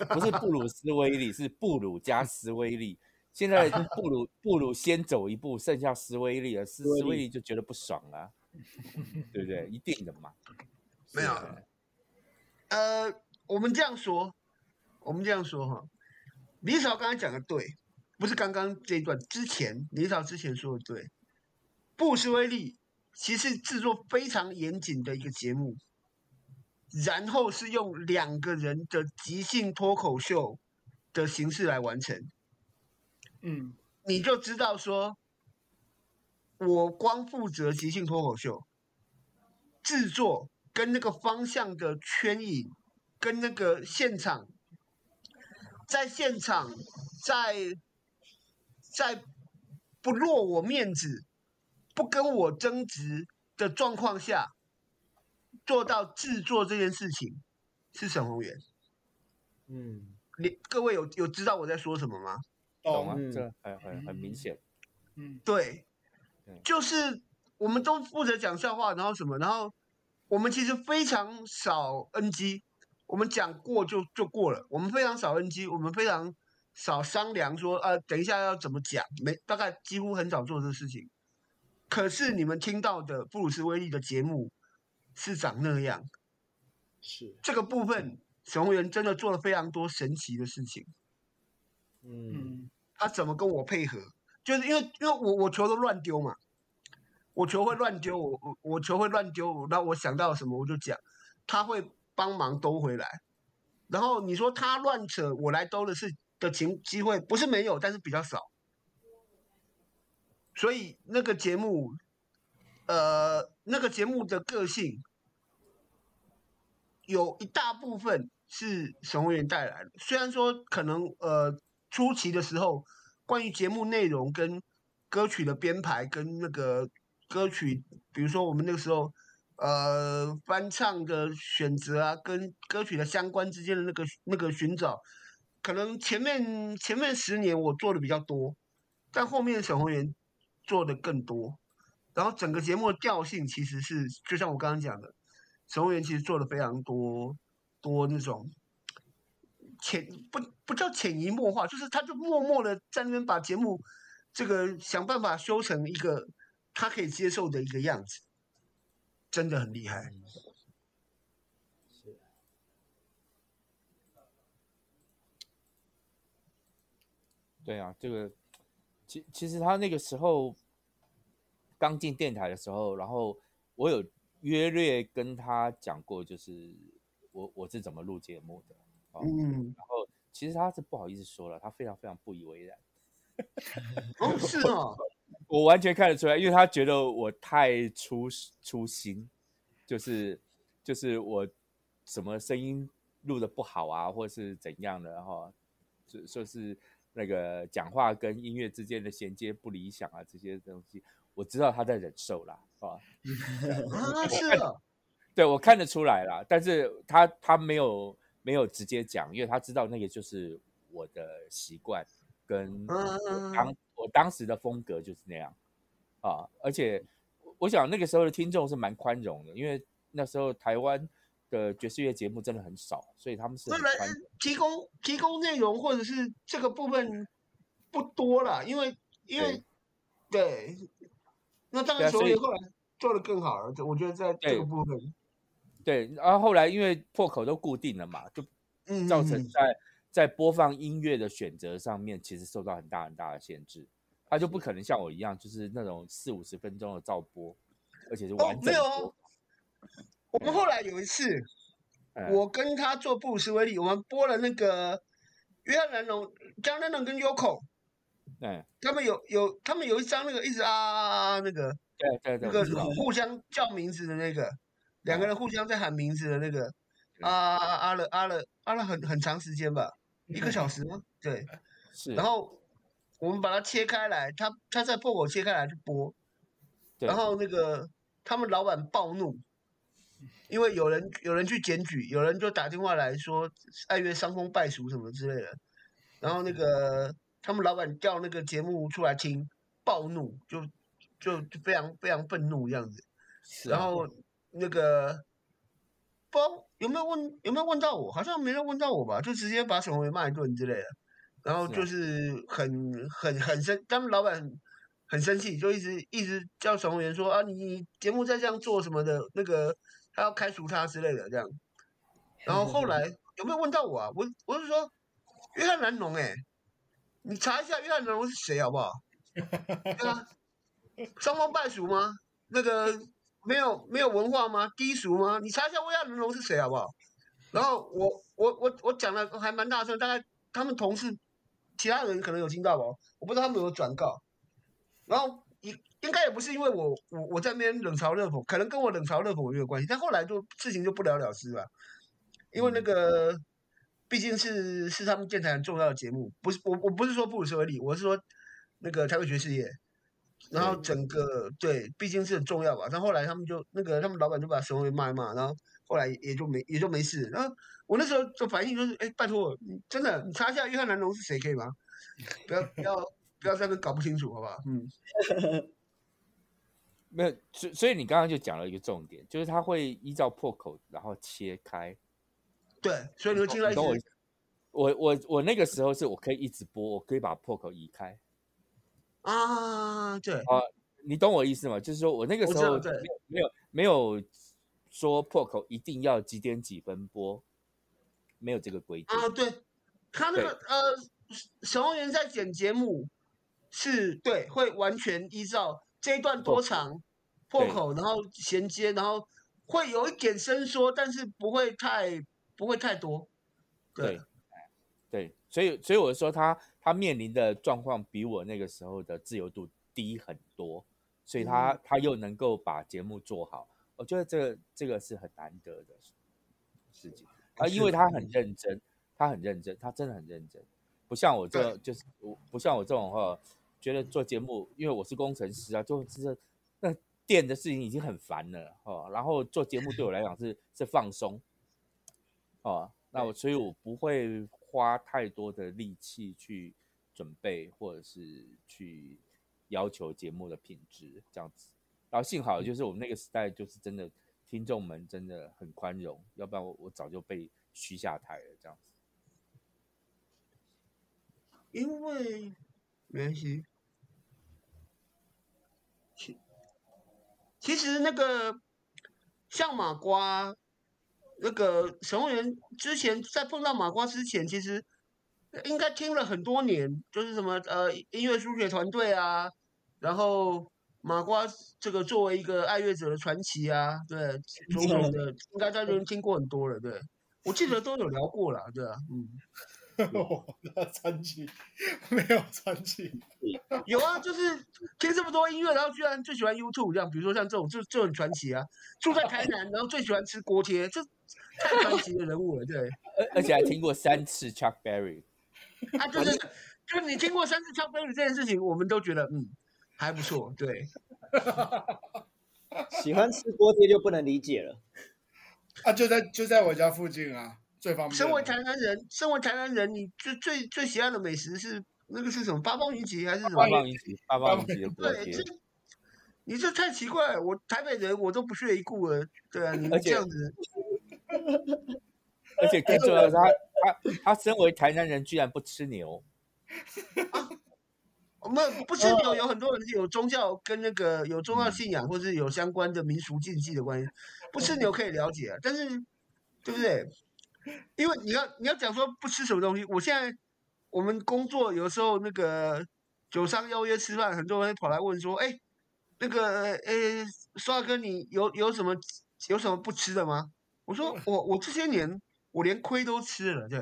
Speaker 2: 不是布鲁斯威利，是布鲁加斯威利。现在布鲁布鲁先走一步，剩下斯威利了，斯斯威利就觉得不爽了，对不对？一定的嘛。
Speaker 4: 没有，呃，我们这样说，我们这样说哈，李嫂刚才讲的对，不是刚刚这一段之前，李嫂之前说的对。布鲁斯威利其实制作非常严谨的一个节目，然后是用两个人的即兴脱口秀的形式来完成。
Speaker 3: 嗯，
Speaker 4: 你就知道说，我光负责即兴脱口秀制作，跟那个方向的圈引，跟那个现场，在现场，在在不落我面子、不跟我争执的状况下，做到制作这件事情，是沈宏源。
Speaker 5: 嗯，
Speaker 4: 你各位有有知道我在说什么吗？
Speaker 2: 懂吗？这很很很明显。
Speaker 3: 嗯，
Speaker 4: 对，就是我们都负责讲笑话，然后什么，然后我们其实非常少 NG，我们讲过就就过了。我们非常少 NG，我们非常少商量说，呃，等一下要怎么讲，没大概几乎很少做这个事情。可是你们听到的布鲁斯威利的节目是长那样，
Speaker 5: 是
Speaker 4: 这个部分，沈鸿元真的做了非常多神奇的事情。
Speaker 5: 嗯，
Speaker 4: 他怎么跟我配合？就是因为因为我我球都乱丢嘛，我球会乱丢，我我我球会乱丢，然后我想到什么我就讲，他会帮忙兜回来。然后你说他乱扯，我来兜的是的情机会不是没有，但是比较少。所以那个节目，呃，那个节目的个性有一大部分是沈鸿元带来的，虽然说可能呃。初期的时候，关于节目内容跟歌曲的编排，跟那个歌曲，比如说我们那个时候，呃，翻唱的选择啊，跟歌曲的相关之间的那个那个寻找，可能前面前面十年我做的比较多，但后面沈鸿元做的更多，然后整个节目的调性其实是，就像我刚刚讲的，沈鸿元其实做的非常多多那种。潜不不叫潜移默化，就是他就默默的在那边把节目这个想办法修成一个他可以接受的一个样子，真的很厉害。
Speaker 5: 是。
Speaker 2: 对啊，这个其其实他那个时候刚进电台的时候，然后我有约略跟他讲过，就是我我是怎么录节目的。
Speaker 4: 嗯，
Speaker 2: 然后其实他是不好意思说了，他非常非常不以为然。
Speaker 4: 哦，是哦，
Speaker 2: 我完全看得出来，因为他觉得我太粗粗心，就是就是我什么声音录的不好啊，或是怎样的哈，就说是那个讲话跟音乐之间的衔接不理想啊，这些东西我知道他在忍受啦，[laughs] 啊，
Speaker 4: 啊 [laughs] 是啊，
Speaker 2: 对我看得出来啦，但是他他没有。没有直接讲，因为他知道那个就是我的习惯，跟我当我当时的风格就是那样啊。而且我想那个时候的听众是蛮宽容的，因为那时候台湾的爵士乐节目真的很少，所以他们是很宽容。
Speaker 4: 提供提供内容或者是这个部分不多了，因为因为对，对，那当然所以后来做的更好了。我觉得在这个部分。
Speaker 2: 对，然后后来因为破口都固定了嘛，就造成在在播放音乐的选择上面，其实受到很大很大的限制。他就不可能像我一样，就是那种四五十分钟的照播，而且是完整播。哦，没有。
Speaker 4: 我们后来有一次，我跟他做布鲁斯威利，我们播了那个约翰南侬、江南农跟 Yoko，
Speaker 2: 对，
Speaker 4: 他们有有他们有一张那个一直啊啊啊那个，
Speaker 2: 对对对，
Speaker 4: 那个互相叫名字的那个。两个人互相在喊名字的那个，啊啊啊了啊了啊了很很长时间吧，一个小时吗？[laughs] 对，
Speaker 2: 是。
Speaker 4: 然后我们把它切开来，他他在破口切开来去播，然后那个他们老板暴怒，因为有人有人去检举，有人就打电话来说爱乐伤风败俗什么之类的，然后那个他们老板叫那个节目出来听，暴怒就就就非常非常愤怒这样子，然后。那个，不，有没有问有没有问到我？好像没人问到我吧，就直接把沈宏元骂一顿之类的。然后就是很、啊、很很生，他们老板很，生气，就一直一直叫沈鸿元说啊，你节目再这样做什么的，那个他要开除他之类的这样。然后后来 [laughs] 有没有问到我啊？我我是说，约翰南龙哎，你查一下约翰南龙是谁好不好？对啊，伤风败俗吗？那个没有没有文化吗？低俗吗？你查一下约翰南龙是谁好不好？然后我我我我讲的还蛮大声，大概他们同事。其他人可能有听到吧，我不知道他们有没有转告。然后应应该也不是因为我我我在那边冷嘲热讽，可能跟我冷嘲热讽也有关系。但后来就事情就不了了之了，因为那个毕竟是是他们电台很重要的节目，不是我我不是说布鲁斯威利，我是说那个台北爵士乐。然后整个对，毕竟是很重要吧。但后来他们就那个他们老板就把沈鸿元骂一骂，然后后来也就没也就没事。然后我那时候就反应就是，哎，拜托，真的，你查一下约翰南龙是谁可以吗？不要不要不要在那搞不清楚，好不好？嗯，[laughs]
Speaker 2: 没有，所所以你刚刚就讲了一个重点，就是他会依照破口然后切开。
Speaker 4: 对，所以你会进来我
Speaker 2: 我我那个时候是我可以一直播，我可以把破口移开。
Speaker 4: 啊，对
Speaker 2: 啊，你懂我意思吗？就是说我那个时候没有没有说破口一定要几点几分播，没有这个规定
Speaker 4: 啊。对，他那个对呃，沈鸿元在剪节目是对，会完全依照这一段多长破口，然后衔接，然后会有一点伸缩，但是不会太不会太多。对。对
Speaker 2: 对，所以所以我说他他面临的状况比我那个时候的自由度低很多，所以他、嗯、他又能够把节目做好，我觉得这个这个是很难得的事情啊，因为他很认真，他很认真，他真的很认真，不像我这就是我不像我这种哈，觉得做节目，因为我是工程师啊，就是那电的事情已经很烦了哦，然后做节目对我来讲是是放松。哦，那我所以我不会。花太多的力气去准备，或者是去要求节目的品质这样子，然后幸好就是我们那个时代就是真的听众们真的很宽容，要不然我我早就被嘘下台了这样子。
Speaker 4: 因为没关系，其其实那个像马瓜。那个沈鸿元之前在碰到马瓜之前，其实应该听了很多年，就是什么呃音乐书写团队啊，然后马瓜这个作为一个爱乐者的传奇啊，对，种种的应该在这边听过很多了，对，我记得都有聊过了，对啊，嗯。[laughs]
Speaker 3: 那传奇没有传奇，[laughs]
Speaker 4: 有啊，就是听这么多音乐，然后居然最喜欢 YouTube 这样，比如说像这种就就很传奇啊。住在台南，然后最喜欢吃锅贴，这太传奇的人物了，对。[laughs]
Speaker 2: 而而且还听过三次 Chuck Berry，
Speaker 4: 啊，就是就是你听过三次 Chuck Berry 这件事情，我们都觉得嗯还不错，对。
Speaker 5: 喜欢吃锅贴就不能理解了，
Speaker 3: 啊，就在就在我家附近啊。最方便。
Speaker 4: 身为台南人，身为台南人，你最最最喜爱的美食是那个是什么？八方云集还是什么？
Speaker 2: 八方云集，八方云集。
Speaker 4: 对，这你这太奇怪了。我台北人，我都不屑一顾了。对啊，你们这样子。
Speaker 2: 而且更重要的是，他他他身为台南人，居然不吃牛。
Speaker 4: 啊，我们不吃牛，有很多人是有宗教跟那个有宗教信仰，或是有相关的民俗禁忌的关系。不吃牛可以了解啊，但是对不对？因为你要你要讲说不吃什么东西，我现在我们工作有时候那个酒商邀约吃饭，很多人跑来问说，哎，那个呃，帅哥你有有什么有什么不吃的吗？我说我我这些年我连亏都吃了，对。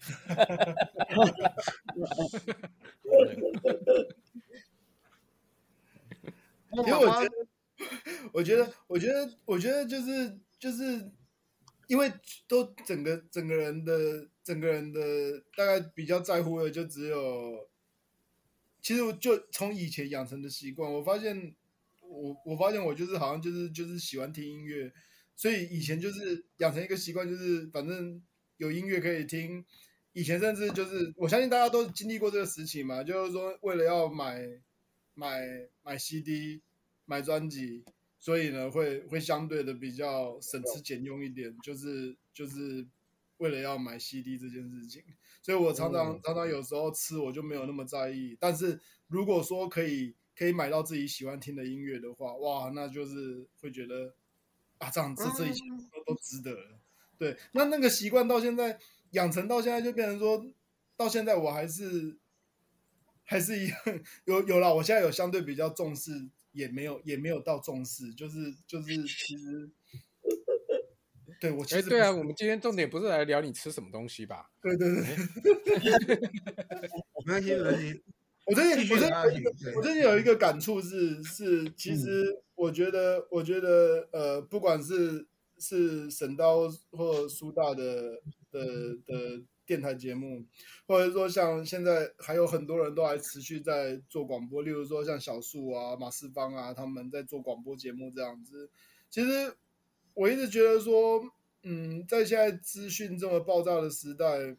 Speaker 4: [laughs]
Speaker 3: 因为我觉得，我觉得，我觉得，我觉得就是就是。因为都整个整个人的整个人的大概比较在乎的就只有，其实我就从以前养成的习惯，我发现我我发现我就是好像就是就是喜欢听音乐，所以以前就是养成一个习惯，就是反正有音乐可以听。以前甚至就是我相信大家都经历过这个时期嘛，就是说为了要买买买 CD 买专辑。所以呢，会会相对的比较省吃俭用一点，就是就是为了要买 CD 这件事情，所以我常常、嗯、常常有时候吃我就没有那么在意，但是如果说可以可以买到自己喜欢听的音乐的话，哇，那就是会觉得啊，这样子这一切都都值得了。对，那那个习惯到现在养成到现在就变成说，到现在我还是还是一样 [laughs] 有有了，我现在有相对比较重视。也没有，也没有到重视，就是就是，其实，对我其实，
Speaker 1: 对啊，我们今天重点不是来聊你吃什么东西吧？
Speaker 3: 对对对，
Speaker 4: 没关系没关系。
Speaker 3: 我最近我最近我最近有一个感触是是，其实我觉得我觉得呃，不管是是神刀或苏大的的的。电台节目，或者说像现在还有很多人都还持续在做广播，例如说像小树啊、马世芳啊，他们在做广播节目这样子。其实我一直觉得说，嗯，在现在资讯这么爆炸的时代，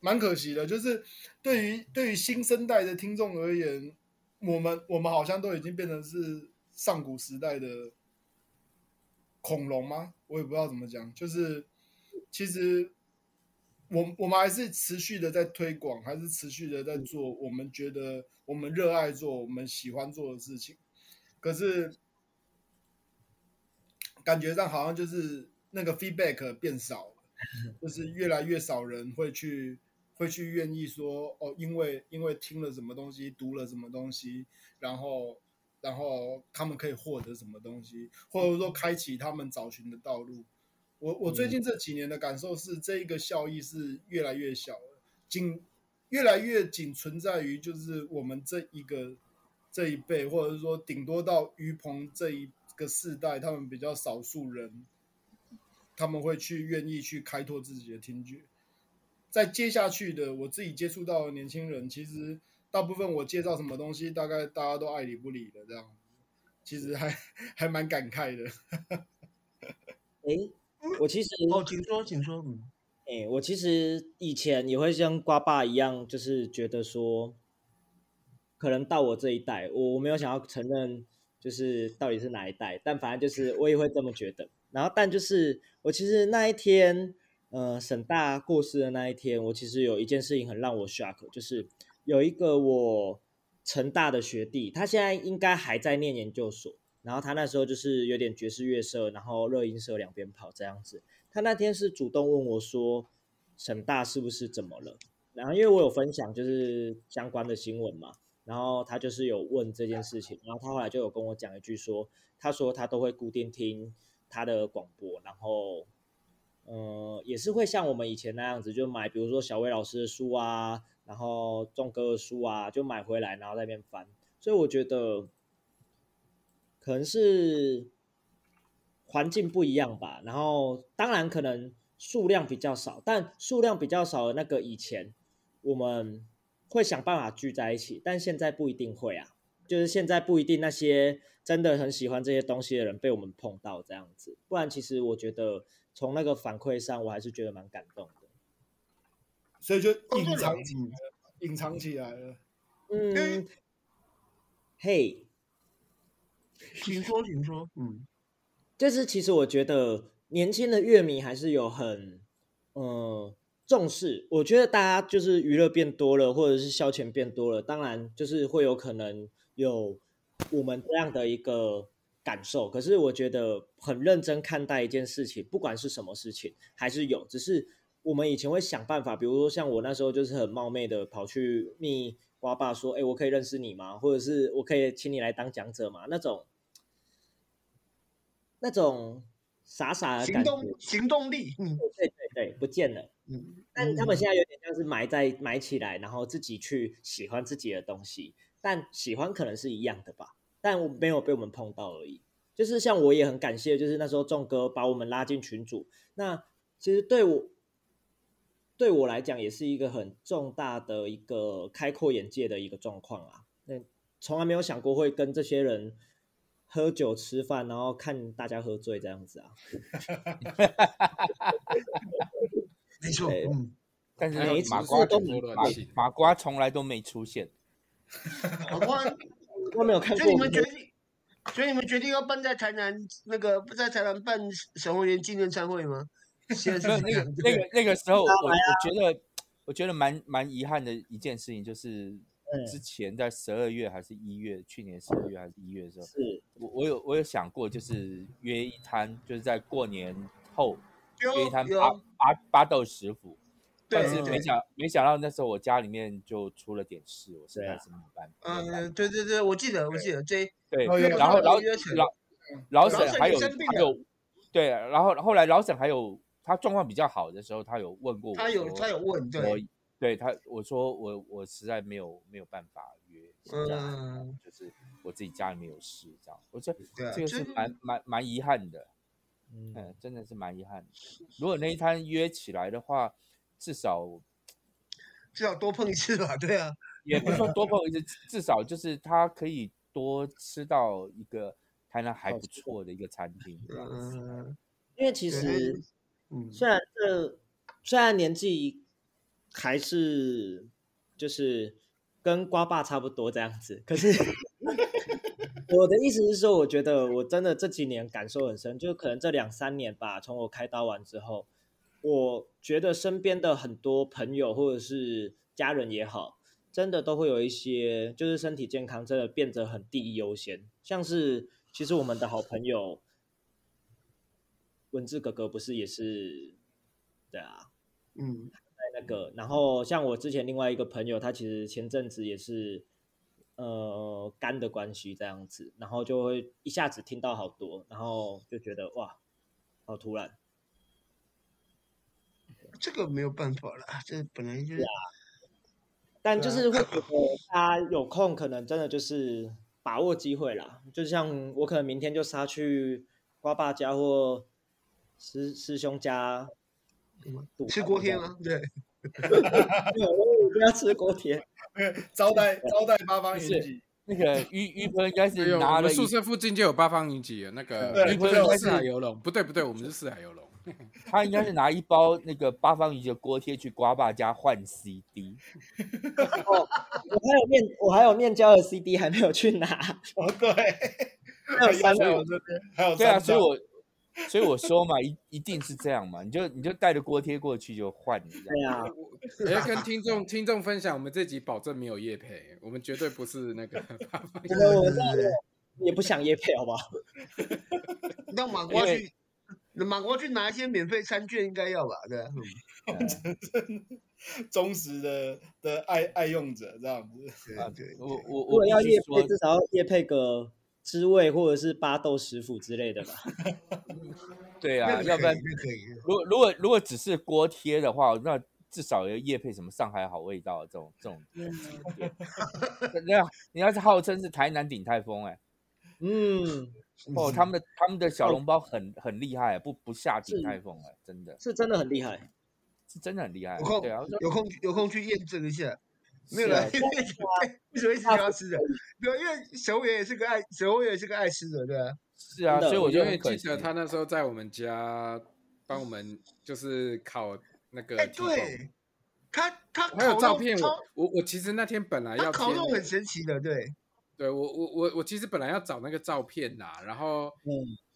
Speaker 3: 蛮可惜的。就是对于对于新生代的听众而言，我们我们好像都已经变成是上古时代的恐龙吗？我也不知道怎么讲。就是其实。我我们还是持续的在推广，还是持续的在做我们觉得我们热爱做、我们喜欢做的事情。可是感觉上好像就是那个 feedback 变少了，[laughs] 就是越来越少人会去会去愿意说哦，因为因为听了什么东西，读了什么东西，然后然后他们可以获得什么东西，或者说开启他们找寻的道路。我我最近这几年的感受是，这一个效益是越来越小了，仅越来越仅存在于就是我们这一个这一辈，或者是说顶多到于鹏这一个世代，他们比较少数人，他们会去愿意去开拓自己的听觉。在接下去的我自己接触到的年轻人，其实大部分我介绍什么东西，大概大家都爱理不理的这样，其实还 [laughs] 还蛮感慨的。[laughs]
Speaker 5: 诶我其实
Speaker 4: 哦，请说，请说。嗯，
Speaker 5: 哎，我其实以前也会像瓜爸一样，就是觉得说，可能到我这一代，我我没有想要承认，就是到底是哪一代，但反正就是我也会这么觉得。然后，但就是我其实那一天，呃，沈大过世的那一天，我其实有一件事情很让我 shock，就是有一个我成大的学弟，他现在应该还在念研究所。然后他那时候就是有点爵士乐社，然后热音社两边跑这样子。他那天是主动问我说：“沈大是不是怎么了？”然后因为我有分享就是相关的新闻嘛，然后他就是有问这件事情。然后他后来就有跟我讲一句说：“他说他都会固定听他的广播，然后呃也是会像我们以前那样子，就买比如说小威老师的书啊，然后仲哥的书啊，就买回来然后在那边翻。所以我觉得。”可能是环境不一样吧，然后当然可能数量比较少，但数量比较少的那个以前我们会想办法聚在一起，但现在不一定会啊，就是现在不一定那些真的很喜欢这些东西的人被我们碰到这样子，不然其实我觉得从那个反馈上，我还是觉得蛮感动的，
Speaker 3: 所以就隐藏起来了，隐藏起来了，
Speaker 5: 嗯，嘿。
Speaker 4: 请说，请说。嗯，
Speaker 5: 就是其实我觉得年轻的乐迷还是有很呃重视。我觉得大家就是娱乐变多了，或者是消遣变多了，当然就是会有可能有我们这样的一个感受。可是我觉得很认真看待一件事情，不管是什么事情，还是有。只是我们以前会想办法，比如说像我那时候就是很冒昧的跑去密瓜爸说：“哎，我可以认识你吗？或者是我可以请你来当讲者吗？”那种。那种傻傻的
Speaker 4: 行动行动力，嗯，
Speaker 5: 对对对，不见了，嗯，但他们现在有点像是埋在埋起来，然后自己去喜欢自己的东西，但喜欢可能是一样的吧，但我没有被我们碰到而已。就是像我也很感谢，就是那时候仲哥把我们拉进群组，那其实对我对我来讲也是一个很重大的一个开阔眼界的一个状况啊，那从来没有想过会跟这些人。喝酒吃饭，然后看大家喝醉这样子啊，[laughs]
Speaker 4: 没错，嗯，
Speaker 2: 但是马瓜都没马马瓜从来都没出现，
Speaker 4: 马瓜 [laughs]
Speaker 5: 我没有看过。
Speaker 4: 就你们决定，所以你们决定要办在台南那个不在台南办沈鸿元纪念餐会吗？
Speaker 2: 现在那个那个那个时候，我我觉得我觉得蛮蛮遗憾的一件事情，就是之前在十二月还是一月，去年十二月还是一月的时候，是我我有我有想过，就是约一摊，就是在过年后约一摊八八八豆食府。但是没想没想到那时候我家里面就出了点事，我现在是没办法。
Speaker 4: 嗯，对对对，我记得我记得这
Speaker 2: 对，然后老老老沈还有还有对，然后后来老沈还有他状况比较好的时候，他有问过我，
Speaker 4: 他有他有问，对，
Speaker 2: 对他我说我我实在没有没有办法约，嗯，就是我自己家里面有事这样，我觉得这个是蛮蛮蛮遗憾的，嗯，真的是蛮遗憾的。如果那一摊约起来的话。至少，
Speaker 4: 至少多碰一次吧，对啊，
Speaker 2: 也不是说多碰一次，至少就是他可以多吃到一个台南还不错的一个餐厅。
Speaker 5: 嗯，因为其实，嗯，虽然这虽然年纪还是就是跟瓜爸差不多这样子，可是 [laughs] 我的意思是说，我觉得我真的这几年感受很深，就可能这两三年吧，从我开刀完之后。我觉得身边的很多朋友或者是家人也好，真的都会有一些，就是身体健康真的变得很第一优先。像是其实我们的好朋友文字哥哥不是也是，对啊，嗯，在那个，然后像我之前另外一个朋友，他其实前阵子也是呃肝的关系这样子，然后就会一下子听到好多，然后就觉得哇，好突然。
Speaker 4: 这个没有办法了，这本来就是。啊、
Speaker 5: 但就是会觉得他有空，可能真的就是把握机会啦。就像我可能明天就杀去瓜爸家或师师兄家，
Speaker 4: 吃锅贴吗？对。[laughs]
Speaker 5: 我不要吃锅贴，
Speaker 3: 招待招待八方云集。
Speaker 2: 那个于于鹏应该是拿了。
Speaker 1: 宿舍附近就有八方云集，那个于鹏是四海游龙，不对不对，我们是四海游龙。[laughs]
Speaker 2: 他应该是拿一包那个八方云集的锅贴去瓜爸家换 CD。[laughs]
Speaker 5: 哦，我还有面，我还有面交的 CD 还没有去拿。
Speaker 3: 哦，对，
Speaker 5: 还有三个，
Speaker 3: 还有
Speaker 2: 对啊，所以我所以我说嘛，一一定是这样嘛，你就你就带着锅贴过去就换一下。
Speaker 5: 对啊，
Speaker 1: 我要跟听众听众分享，我们这集保证没有叶配，我们绝对不是那个八方云集，[laughs]
Speaker 5: 也不想叶配，好不好？[laughs]
Speaker 4: 那马过去。马过去拿一些免费餐券应该要吧？对，[laughs]
Speaker 3: 忠实的的爱爱用者这样子。
Speaker 2: 啊，对，我我
Speaker 5: 如果要叶配，至少要叶配个知味或者是巴豆食府之类的吧。[laughs]
Speaker 2: 对啊，要不然如果如果如果只是锅贴的话，那至少要夜配什么上海好味道这种这种。那样你要是号称是台南鼎泰丰哎，嗯。哦，他们的他们的小笼包很很厉害，不不下鼎泰丰哎，真的
Speaker 5: 是真的很厉害，
Speaker 2: 是真的很厉害。
Speaker 4: 有空对啊，有空有空去验证一下。没有了，因为为什么一直要吃的？对，因为小伟也是个爱，小伟也是个爱吃的，对啊。
Speaker 2: 是啊，所以我就会
Speaker 1: 记得他那时候在我们家帮我们就是烤那个。
Speaker 4: 对，他他
Speaker 1: 还有照片，我我我其实那天本来要
Speaker 4: 烤肉很神奇的，对。
Speaker 1: 对我我我我其实本来要找那个照片啦，然后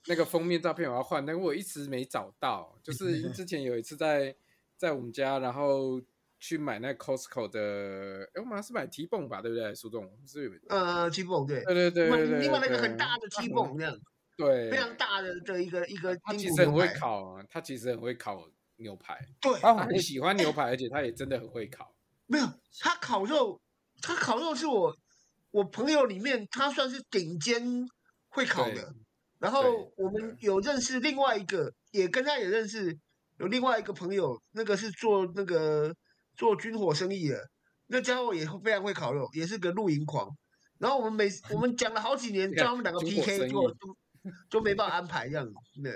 Speaker 1: 那个封面照片我要换，但我一直没找到。就 [laughs] 是之前有一次在在我们家，然后去买那个 Costco 的，哎，我们是买 T-bone 吧，对不对？苏总是
Speaker 4: 呃 T-bone 对
Speaker 1: 对对对对，
Speaker 4: 另外那个很大的 T-bone 这样，
Speaker 1: 对，
Speaker 4: 非常大的的一个一个。
Speaker 1: 他其实很会烤啊，他其实很会烤牛排，
Speaker 4: 对，
Speaker 1: 他很喜欢牛排，而且他也真的很会烤。
Speaker 4: 没有，他烤肉，他烤肉是我。我朋友里面，他算是顶尖会烤的。然后我们有认识另外一个，也跟他也认识，有另外一个朋友，那个是做那个做军火生意的，那家伙也非常会烤肉，也是个露营狂。然后我们每我们讲了好几年，[laughs] 叫他们两个 PK，就就就没办法安排这样子。那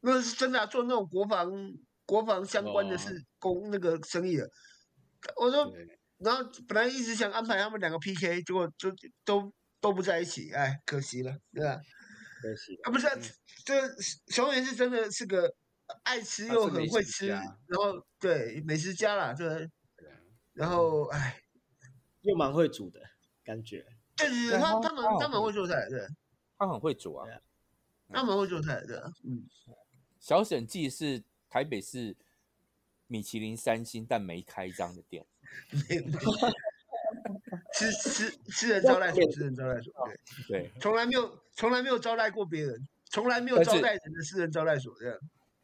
Speaker 4: 那是真的、啊，做那种国防国防相关的事工那个生意的。我说。然后本来一直想安排他们两个 PK，结果就都都不在一起，哎，可惜了，对吧？
Speaker 5: 可惜
Speaker 4: 啊，不是，这熊远是真的是个 [laughs] 爱吃又很会吃，然后对美食家啦，对，然后哎，
Speaker 5: 又蛮会煮的感觉。
Speaker 4: 对对对，他他们他们会做菜，对。
Speaker 2: 他很会煮啊，
Speaker 4: 他们会做菜对。嗯，
Speaker 2: 小沈记是台北市米其林三星但没开张的店。
Speaker 4: 私私私人招待所，私人招待所，对对，从来没有从来没有招待过别人，从来没有招待人的私人招待所这样，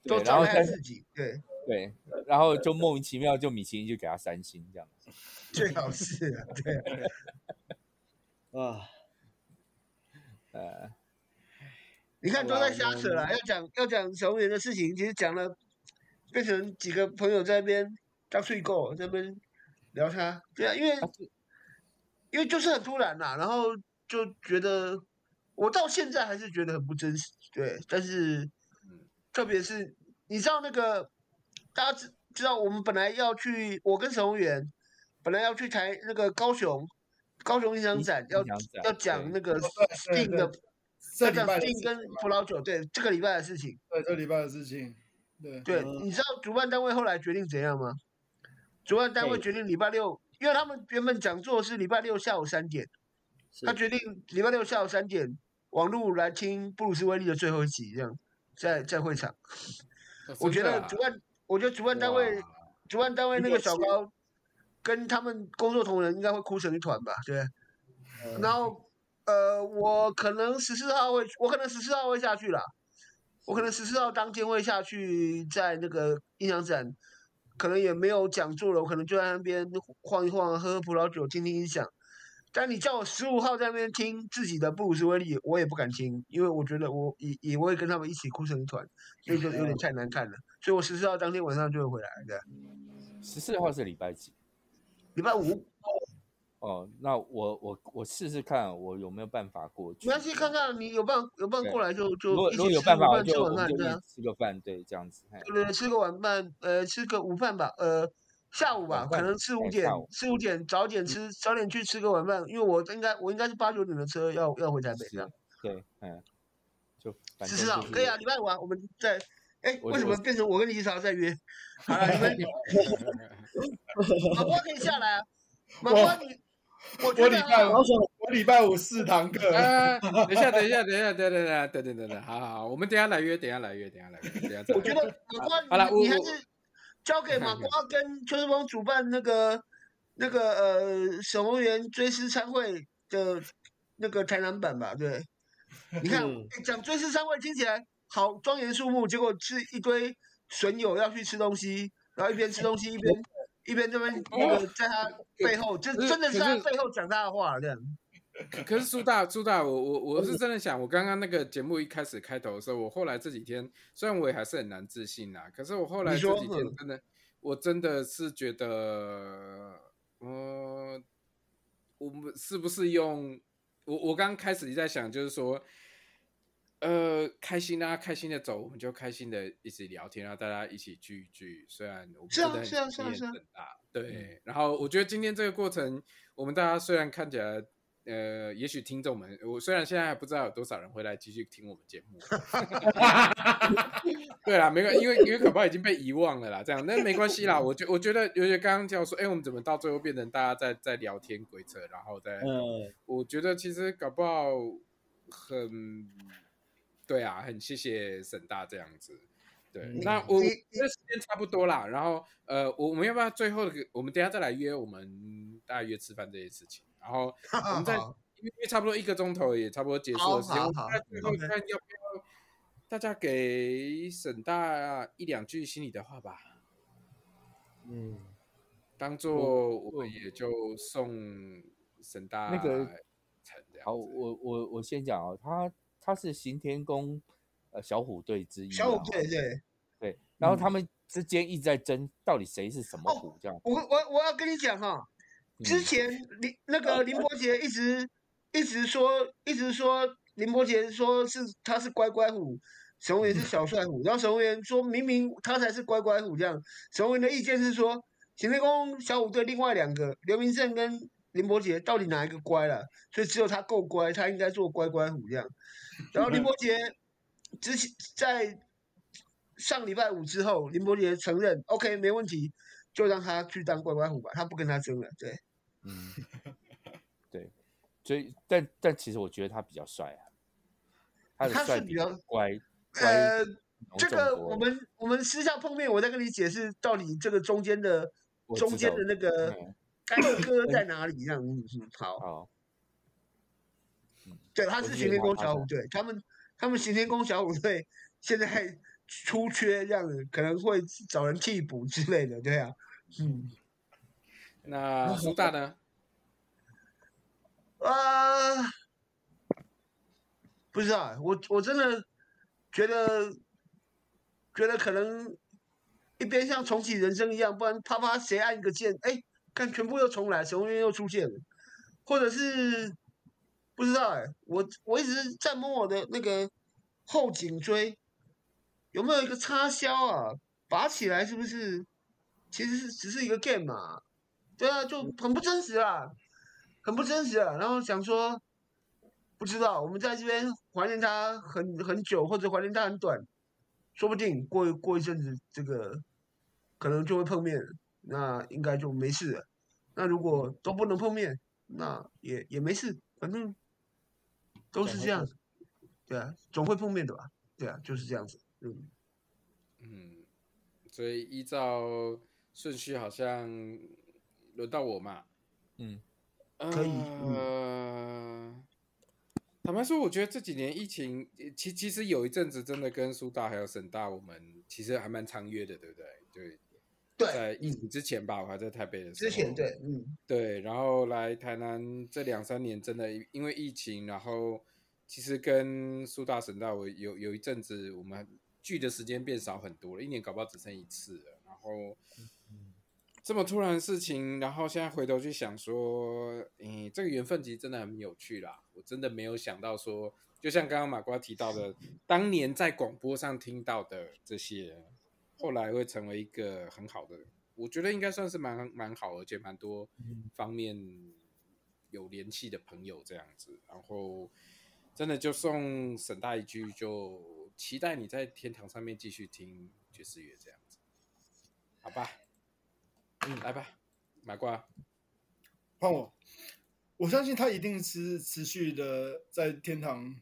Speaker 4: 都招待自己，对
Speaker 2: 对，然后就莫名其妙就米其林就给他三星这样，[laughs]
Speaker 4: 最好是啊，对，[laughs]
Speaker 5: 啊，[laughs]
Speaker 4: 呃，你看都在瞎扯了，要讲要讲守门员的事情，其实讲了，变成几个朋友在那边当睡狗在那边聊他，对啊，因为。因为就是很突然呐，然后就觉得我到现在还是觉得很不真实，对。但是，特别是你知道那个大家知知道，我们本来要去，我跟沈宏远本来要去台那个高雄高雄音响展，要要讲那个 Sting 的，要讲 Sting 跟葡萄酒，对，这个礼拜的事情，
Speaker 3: 对，这个礼拜的事情，对。
Speaker 4: 对，你知道主办单位后来决定怎样吗？主办单位决定礼拜六。因为他们原本讲座是礼拜六下午三点，他决定礼拜六下午三点网络来听布鲁斯威利的最后一集，这样在在会场。我觉得主办，我觉得主办单位，主办单位那个小高跟他们工作同仁应该会哭成一团吧？对。然后呃，我可能十四号会，我可能十四号会下去啦，我可能十四号当天会下去，在那个音响展。可能也没有讲座了，我可能就在那边晃一晃，喝喝葡萄酒，听听音响。但你叫我十五号在那边听自己的布鲁斯威利，我也不敢听，因为我觉得我也也会跟他们一起哭成一团，所以就有点太难看了。所以我十四号当天晚上就会回来的。
Speaker 2: 十四号是礼拜几？
Speaker 4: 礼拜五。
Speaker 2: 哦，那我我我试试看，我有没有办法过去？
Speaker 4: 没关系，看看你有办有办法过来就就
Speaker 2: 如果如果有办法就我们就吃个饭，对，这样子。
Speaker 4: 对对，吃个晚饭，呃，吃个午饭吧，呃，下午吧，可能四五点，四五点早点吃，早点去吃个晚饭，因为我应该我应该是八九点的车要要回台北这样。
Speaker 2: 对，嗯，就
Speaker 4: 十四号可以啊，礼拜五啊，我们在，哎，为什么变成我跟李一潮在约？好了，你们，[laughs] 马波可以下来啊，[laughs] 马波你。我我礼拜五，
Speaker 3: 我礼拜五四堂课。[laughs]
Speaker 1: 等一下，等一下，等一下，等等等等等等等，好好，我们等下来约，等下来约，等下来约，等下再。
Speaker 4: 我觉得马瓜，好了，你还是交给马瓜跟邱志峰主办那个那个呃守门员追思参会的那个台南版吧。对，你看讲追思参会听起来好庄严肃穆，结果是一堆损友要去吃东西，然后一边吃东西一边。一边这边那个在他背后，就真的是在背后讲他的话这样。
Speaker 1: 可可是苏大苏大，我我我是真的想，我刚刚那个节目一开始开头的时候，我后来这几天虽然我也还是很难自信呐，可是我后来这几天真的，我真的是觉得，呃，我们是不是用我我刚刚开始一直在想，就是说。呃，开心啊，开心的走，我们就开心的一起聊天，然后大家一起聚一聚。虽然我们真的很压力很大，对。然后我觉得今天这个过程，我们大家虽然看起来，呃，也许听众们，我虽然现在还不知道有多少人会来继续听我们节目。[laughs] 对啦，没关，因为因为可能已经被遗忘了啦，这样，那没关系啦。我觉我觉得，有些刚刚叫说，哎，我们怎么到最后变成大家在在聊天鬼扯，然后再，嗯，我觉得其实搞不好很。对啊，很谢谢沈大这样子。对，嗯、那我这时间差不多啦。然后呃，我们要不要最后我们等下再来约我们大家约吃饭这些事情？然后我们在 [laughs] 因为差不多一个钟头也差不多结束的时间，那最后看要不要大家给沈大一两句心里的话吧。嗯，当做我们也就送沈大
Speaker 2: 那个好，我我我先讲哦，他。他是刑天宫，呃，小虎队之一。
Speaker 4: 小虎队，对
Speaker 2: 对。然后他们之间一直在争，到底谁是什么虎？这样。
Speaker 4: 我我我要跟你讲哈，之前林那个林伯杰一直一直说，一直说林伯杰说是他是乖乖虎，沈宏源是小帅虎。然后沈宏源说明明他才是乖乖虎，这样。沈宏源的意见是说，行天宫小虎队另外两个刘明胜跟林伯杰到底哪一个乖了？所以只有他够乖，他应该做乖乖虎这样。[laughs] 然后林伯杰之前在上礼拜五之后，林伯杰承认，OK，没问题，就让他去当乖乖虎吧，他不跟他争了。对，
Speaker 2: 嗯，对，所以但但其实我觉得他比较帅啊。他的帅
Speaker 4: 比较
Speaker 2: 乖。
Speaker 4: 呃，这个我们我们私下碰面，我再跟你解释到底这个中间的中间的那个干戈在哪里，这样子，好。好。对，他是行天宫小虎队，他们他们行天宫小虎队现在出缺，这样子可能会找人替补之类的，对啊，嗯。
Speaker 1: 那 [laughs] 苏大呢？
Speaker 4: 啊，不知道，我我真的。觉得觉得可能一边像重启人生一样，不然啪啪谁按一个键，哎，看全部又重来，什么又出现了，或者是不知道哎，我我一直在摸我的那个后颈椎，有没有一个插销啊？拔起来是不是？其实是只是一个 game 嘛，对啊，就很不真实啊，很不真实啊。然后想说。不知道，我们在这边怀念他很很久，或者怀念他很短，说不定过过一阵子，这个可能就会碰面，那应该就没事了。那如果都不能碰面，那也也没事，反正都是这样子，对啊，总会碰面的吧？对啊，就是这样子，嗯
Speaker 1: 嗯，所以依照顺序，好像轮到我嘛，
Speaker 2: 嗯，
Speaker 4: 可以，嗯。
Speaker 1: 坦白说，我觉得这几年疫情，其其实有一阵子真的跟苏大还有沈大，我们其实还蛮常约的，对不对？对，
Speaker 4: 对，
Speaker 1: 在疫情之前吧，我还在台北的时
Speaker 4: 候。之前对，嗯，
Speaker 1: 对，然后来台南这两三年，真的因为疫情，然后其实跟苏大、沈大，我有有一阵子我们聚的时间变少很多了，一年搞不好只剩一次了，然后。这么突然的事情，然后现在回头去想说，嗯，这个缘分其实真的很有趣啦。我真的没有想到说，就像刚刚马瓜提到的，当年在广播上听到的这些，后来会成为一个很好的，我觉得应该算是蛮蛮好，而且蛮多方面有联系的朋友这样子。然后真的就送沈大一句，就期待你在天堂上面继续听爵士乐这样子，好吧？嗯，来吧，马瓜，
Speaker 3: 换我。我相信他一定是持续的在天堂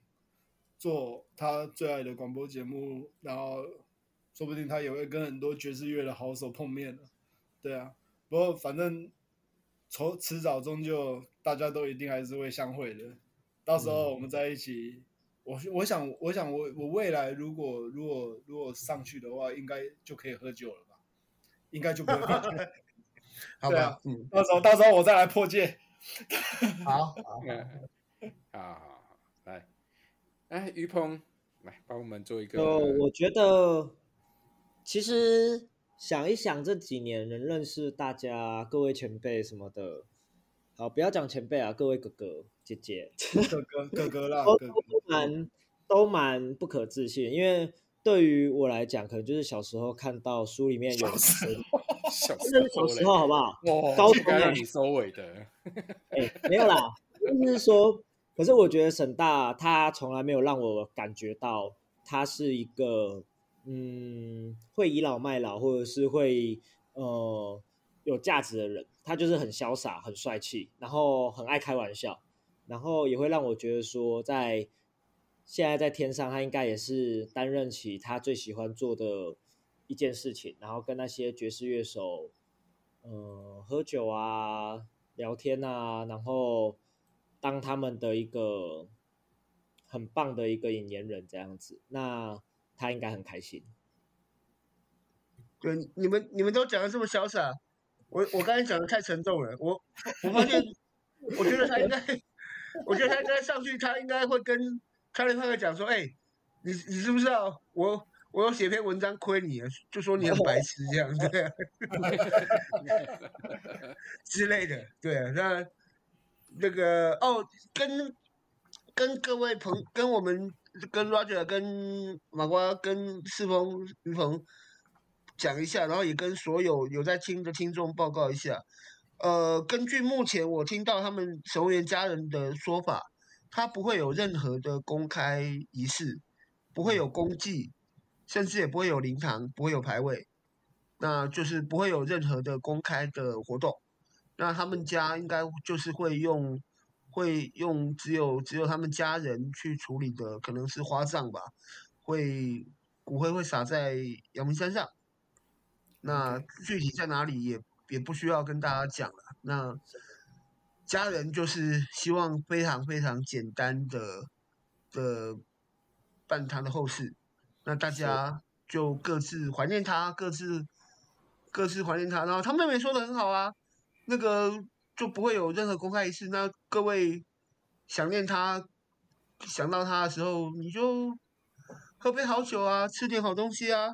Speaker 3: 做他最爱的广播节目，然后说不定他也会跟很多爵士乐的好手碰面了。对啊，不过反正从迟早终究大家都一定还是会相会的。到时候我们在一起，嗯、我我想我想我我未来如果如果如果上去的话，应该就可以喝酒了吧？应该就不会喝酒。
Speaker 4: 好吧，嗯，
Speaker 3: 到时候到时候我再来破戒。
Speaker 4: 好，好，
Speaker 1: 好，好，来，哎，于鹏，来帮我们做一个。
Speaker 5: 呃，我觉得其实想一想这几年能认识大家各位前辈什么的，好，不要讲前辈啊，各位哥哥姐姐，
Speaker 3: 哥哥哥哥啦，
Speaker 5: 都蛮都蛮不可置信，因为对于我来讲，可能就是小时候看到书里面有。
Speaker 1: 小
Speaker 5: 时候，小时候好不好？
Speaker 1: 哦、
Speaker 5: 高中
Speaker 1: 让你收尾的。
Speaker 5: 哎、欸，没有啦，就是说，可是我觉得沈大他从来没有让我感觉到他是一个嗯会倚老卖老或者是会呃有价值的人。他就是很潇洒、很帅气，然后很爱开玩笑，然后也会让我觉得说，在现在在天上，他应该也是担任起他最喜欢做的。一件事情，然后跟那些爵士乐手，呃，喝酒啊，聊天啊，然后当他们的一个很棒的一个引言人这样子，那他应该很开心。
Speaker 4: 对，你们你们都讲的这么潇洒，我我刚才讲的太沉重了，我我发现，我觉得他应该，我觉得他应该上去，他应该会跟卡里帕克讲说，哎，你你知不知道我？我有写篇文章亏你，就说你很白痴这样，对啊，之类的，对啊，那那个哦，跟跟各位朋，跟我们跟 Roger、跟马瓜、跟世峰、于鹏讲一下，然后也跟所有有在听的听众报告一下。呃，根据目前我听到他们成员家人的说法，他不会有任何的公开仪式，不会有公祭。甚至也不会有灵堂，不会有牌位，那就是不会有任何的公开的活动。那他们家应该就是会用会用只有只有他们家人去处理的，可能是花葬吧，会骨灰会撒在阳明山上。那具体在哪里也也不需要跟大家讲了。那家人就是希望非常非常简单的的办他的后事。那大家就各自怀念他，各自各自怀念他。然后他妹妹说的很好啊，那个就不会有任何公开仪式。那各位想念他，想到他的时候，你就喝杯好酒啊，吃点好东西啊。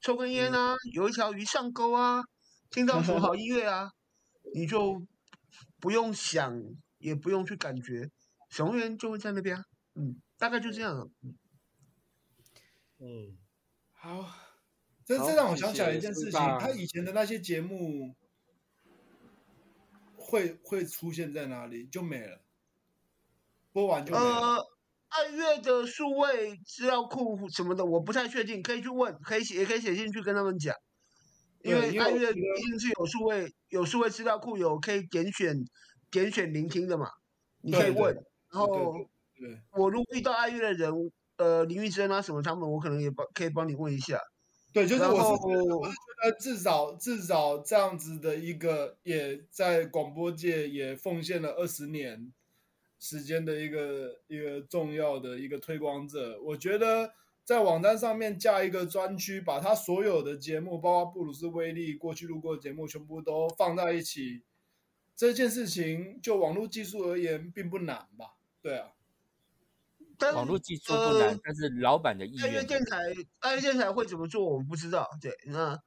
Speaker 4: 抽根烟啊，有一条鱼上钩啊，听到什么好音乐啊，你就不用想，也不用去感觉，永远就会在那边。啊嗯，大概就这样。
Speaker 3: 嗯，
Speaker 1: 好。
Speaker 3: 这这让我想起来一件事情，他以前的那些节目会会出现在哪里？就没了，播完就没了。
Speaker 4: 呃爱乐的数位资料库什么的，我不太确定，可以去问，可以写，也可以写进去跟他们讲。因为爱乐一定是有数位有数位资料库，有可以点选点选聆听的嘛，你可以问。然后，我如果遇到爱乐的人，呃，林玉珍啊什么他们，我可能也帮可以帮你问一下。
Speaker 3: 对，就是我是我是觉得至少至少这样子的一个，也在广播界也奉献了二十年。时间的一个一个重要的一个推广者，我觉得在网站上面架一个专区，把他所有的节目，包括布鲁斯威利过去录过的节目，全部都放在一起，这件事情就网络技术而言并不难吧？对啊，
Speaker 2: 但网络技术不难，呃、但是老板的意愿。
Speaker 4: 爱乐电台，爱乐电台会怎么做，我们不知道。对，那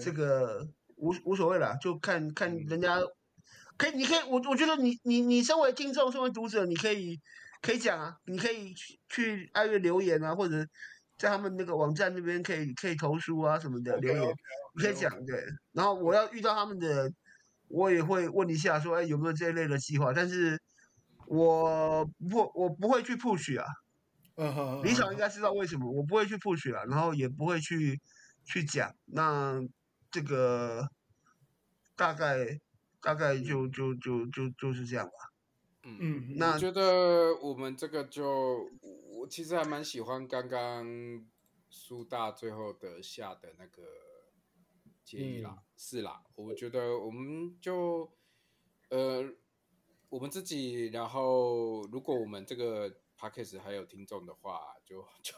Speaker 4: 这个无无所谓了，就看看人家。可以，你可以，我我觉得你你你身为听众，身为读者，你可以可以讲啊，你可以去去爱乐留言啊，或者在他们那个网站那边可以可以投书啊什么的 okay, 留言，okay, okay, 你可以讲 okay, 对。然后我要遇到他们的，我也会问一下说，哎，有没有这一类的计划？但是我不我不会去 push 啊。嗯哼。李想应该知道为什么我不会去 push 啊，然后也不会去去讲。那这个大概。大概就就就就就是这样吧。
Speaker 1: 嗯，那我觉得我们这个就我其实还蛮喜欢刚刚苏大最后的下的那个建议啦，嗯、是啦，我觉得我们就呃我们自己，然后如果我们这个 podcast 还有听众的话，就就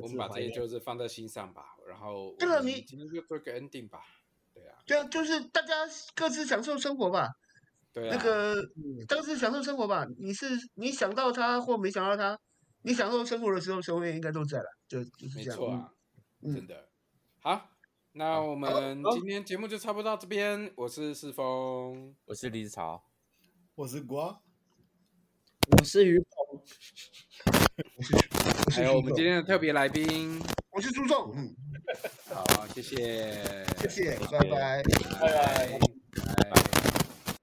Speaker 1: 我们把这些就是放在心上吧。然后这个你今天就做个 ending 吧。
Speaker 4: 对啊，对啊就是大家各自享受生活吧。
Speaker 1: 对、
Speaker 4: 啊，那个各自享受生活吧。你是你想到他或没想到他，你享受生活的时候，所有人应该都在了。就就是这样。没错啊，
Speaker 1: 嗯、真的。好，那我们今天节目就差不多到这边。我是世峰，
Speaker 2: 我是李子潮，
Speaker 3: 我是瓜，
Speaker 5: 我是于鹏，
Speaker 1: 还有我们今天的特别来宾，
Speaker 4: 我是朱总。嗯。
Speaker 1: 好，谢谢，
Speaker 4: 谢谢，拜拜，
Speaker 1: 拜拜。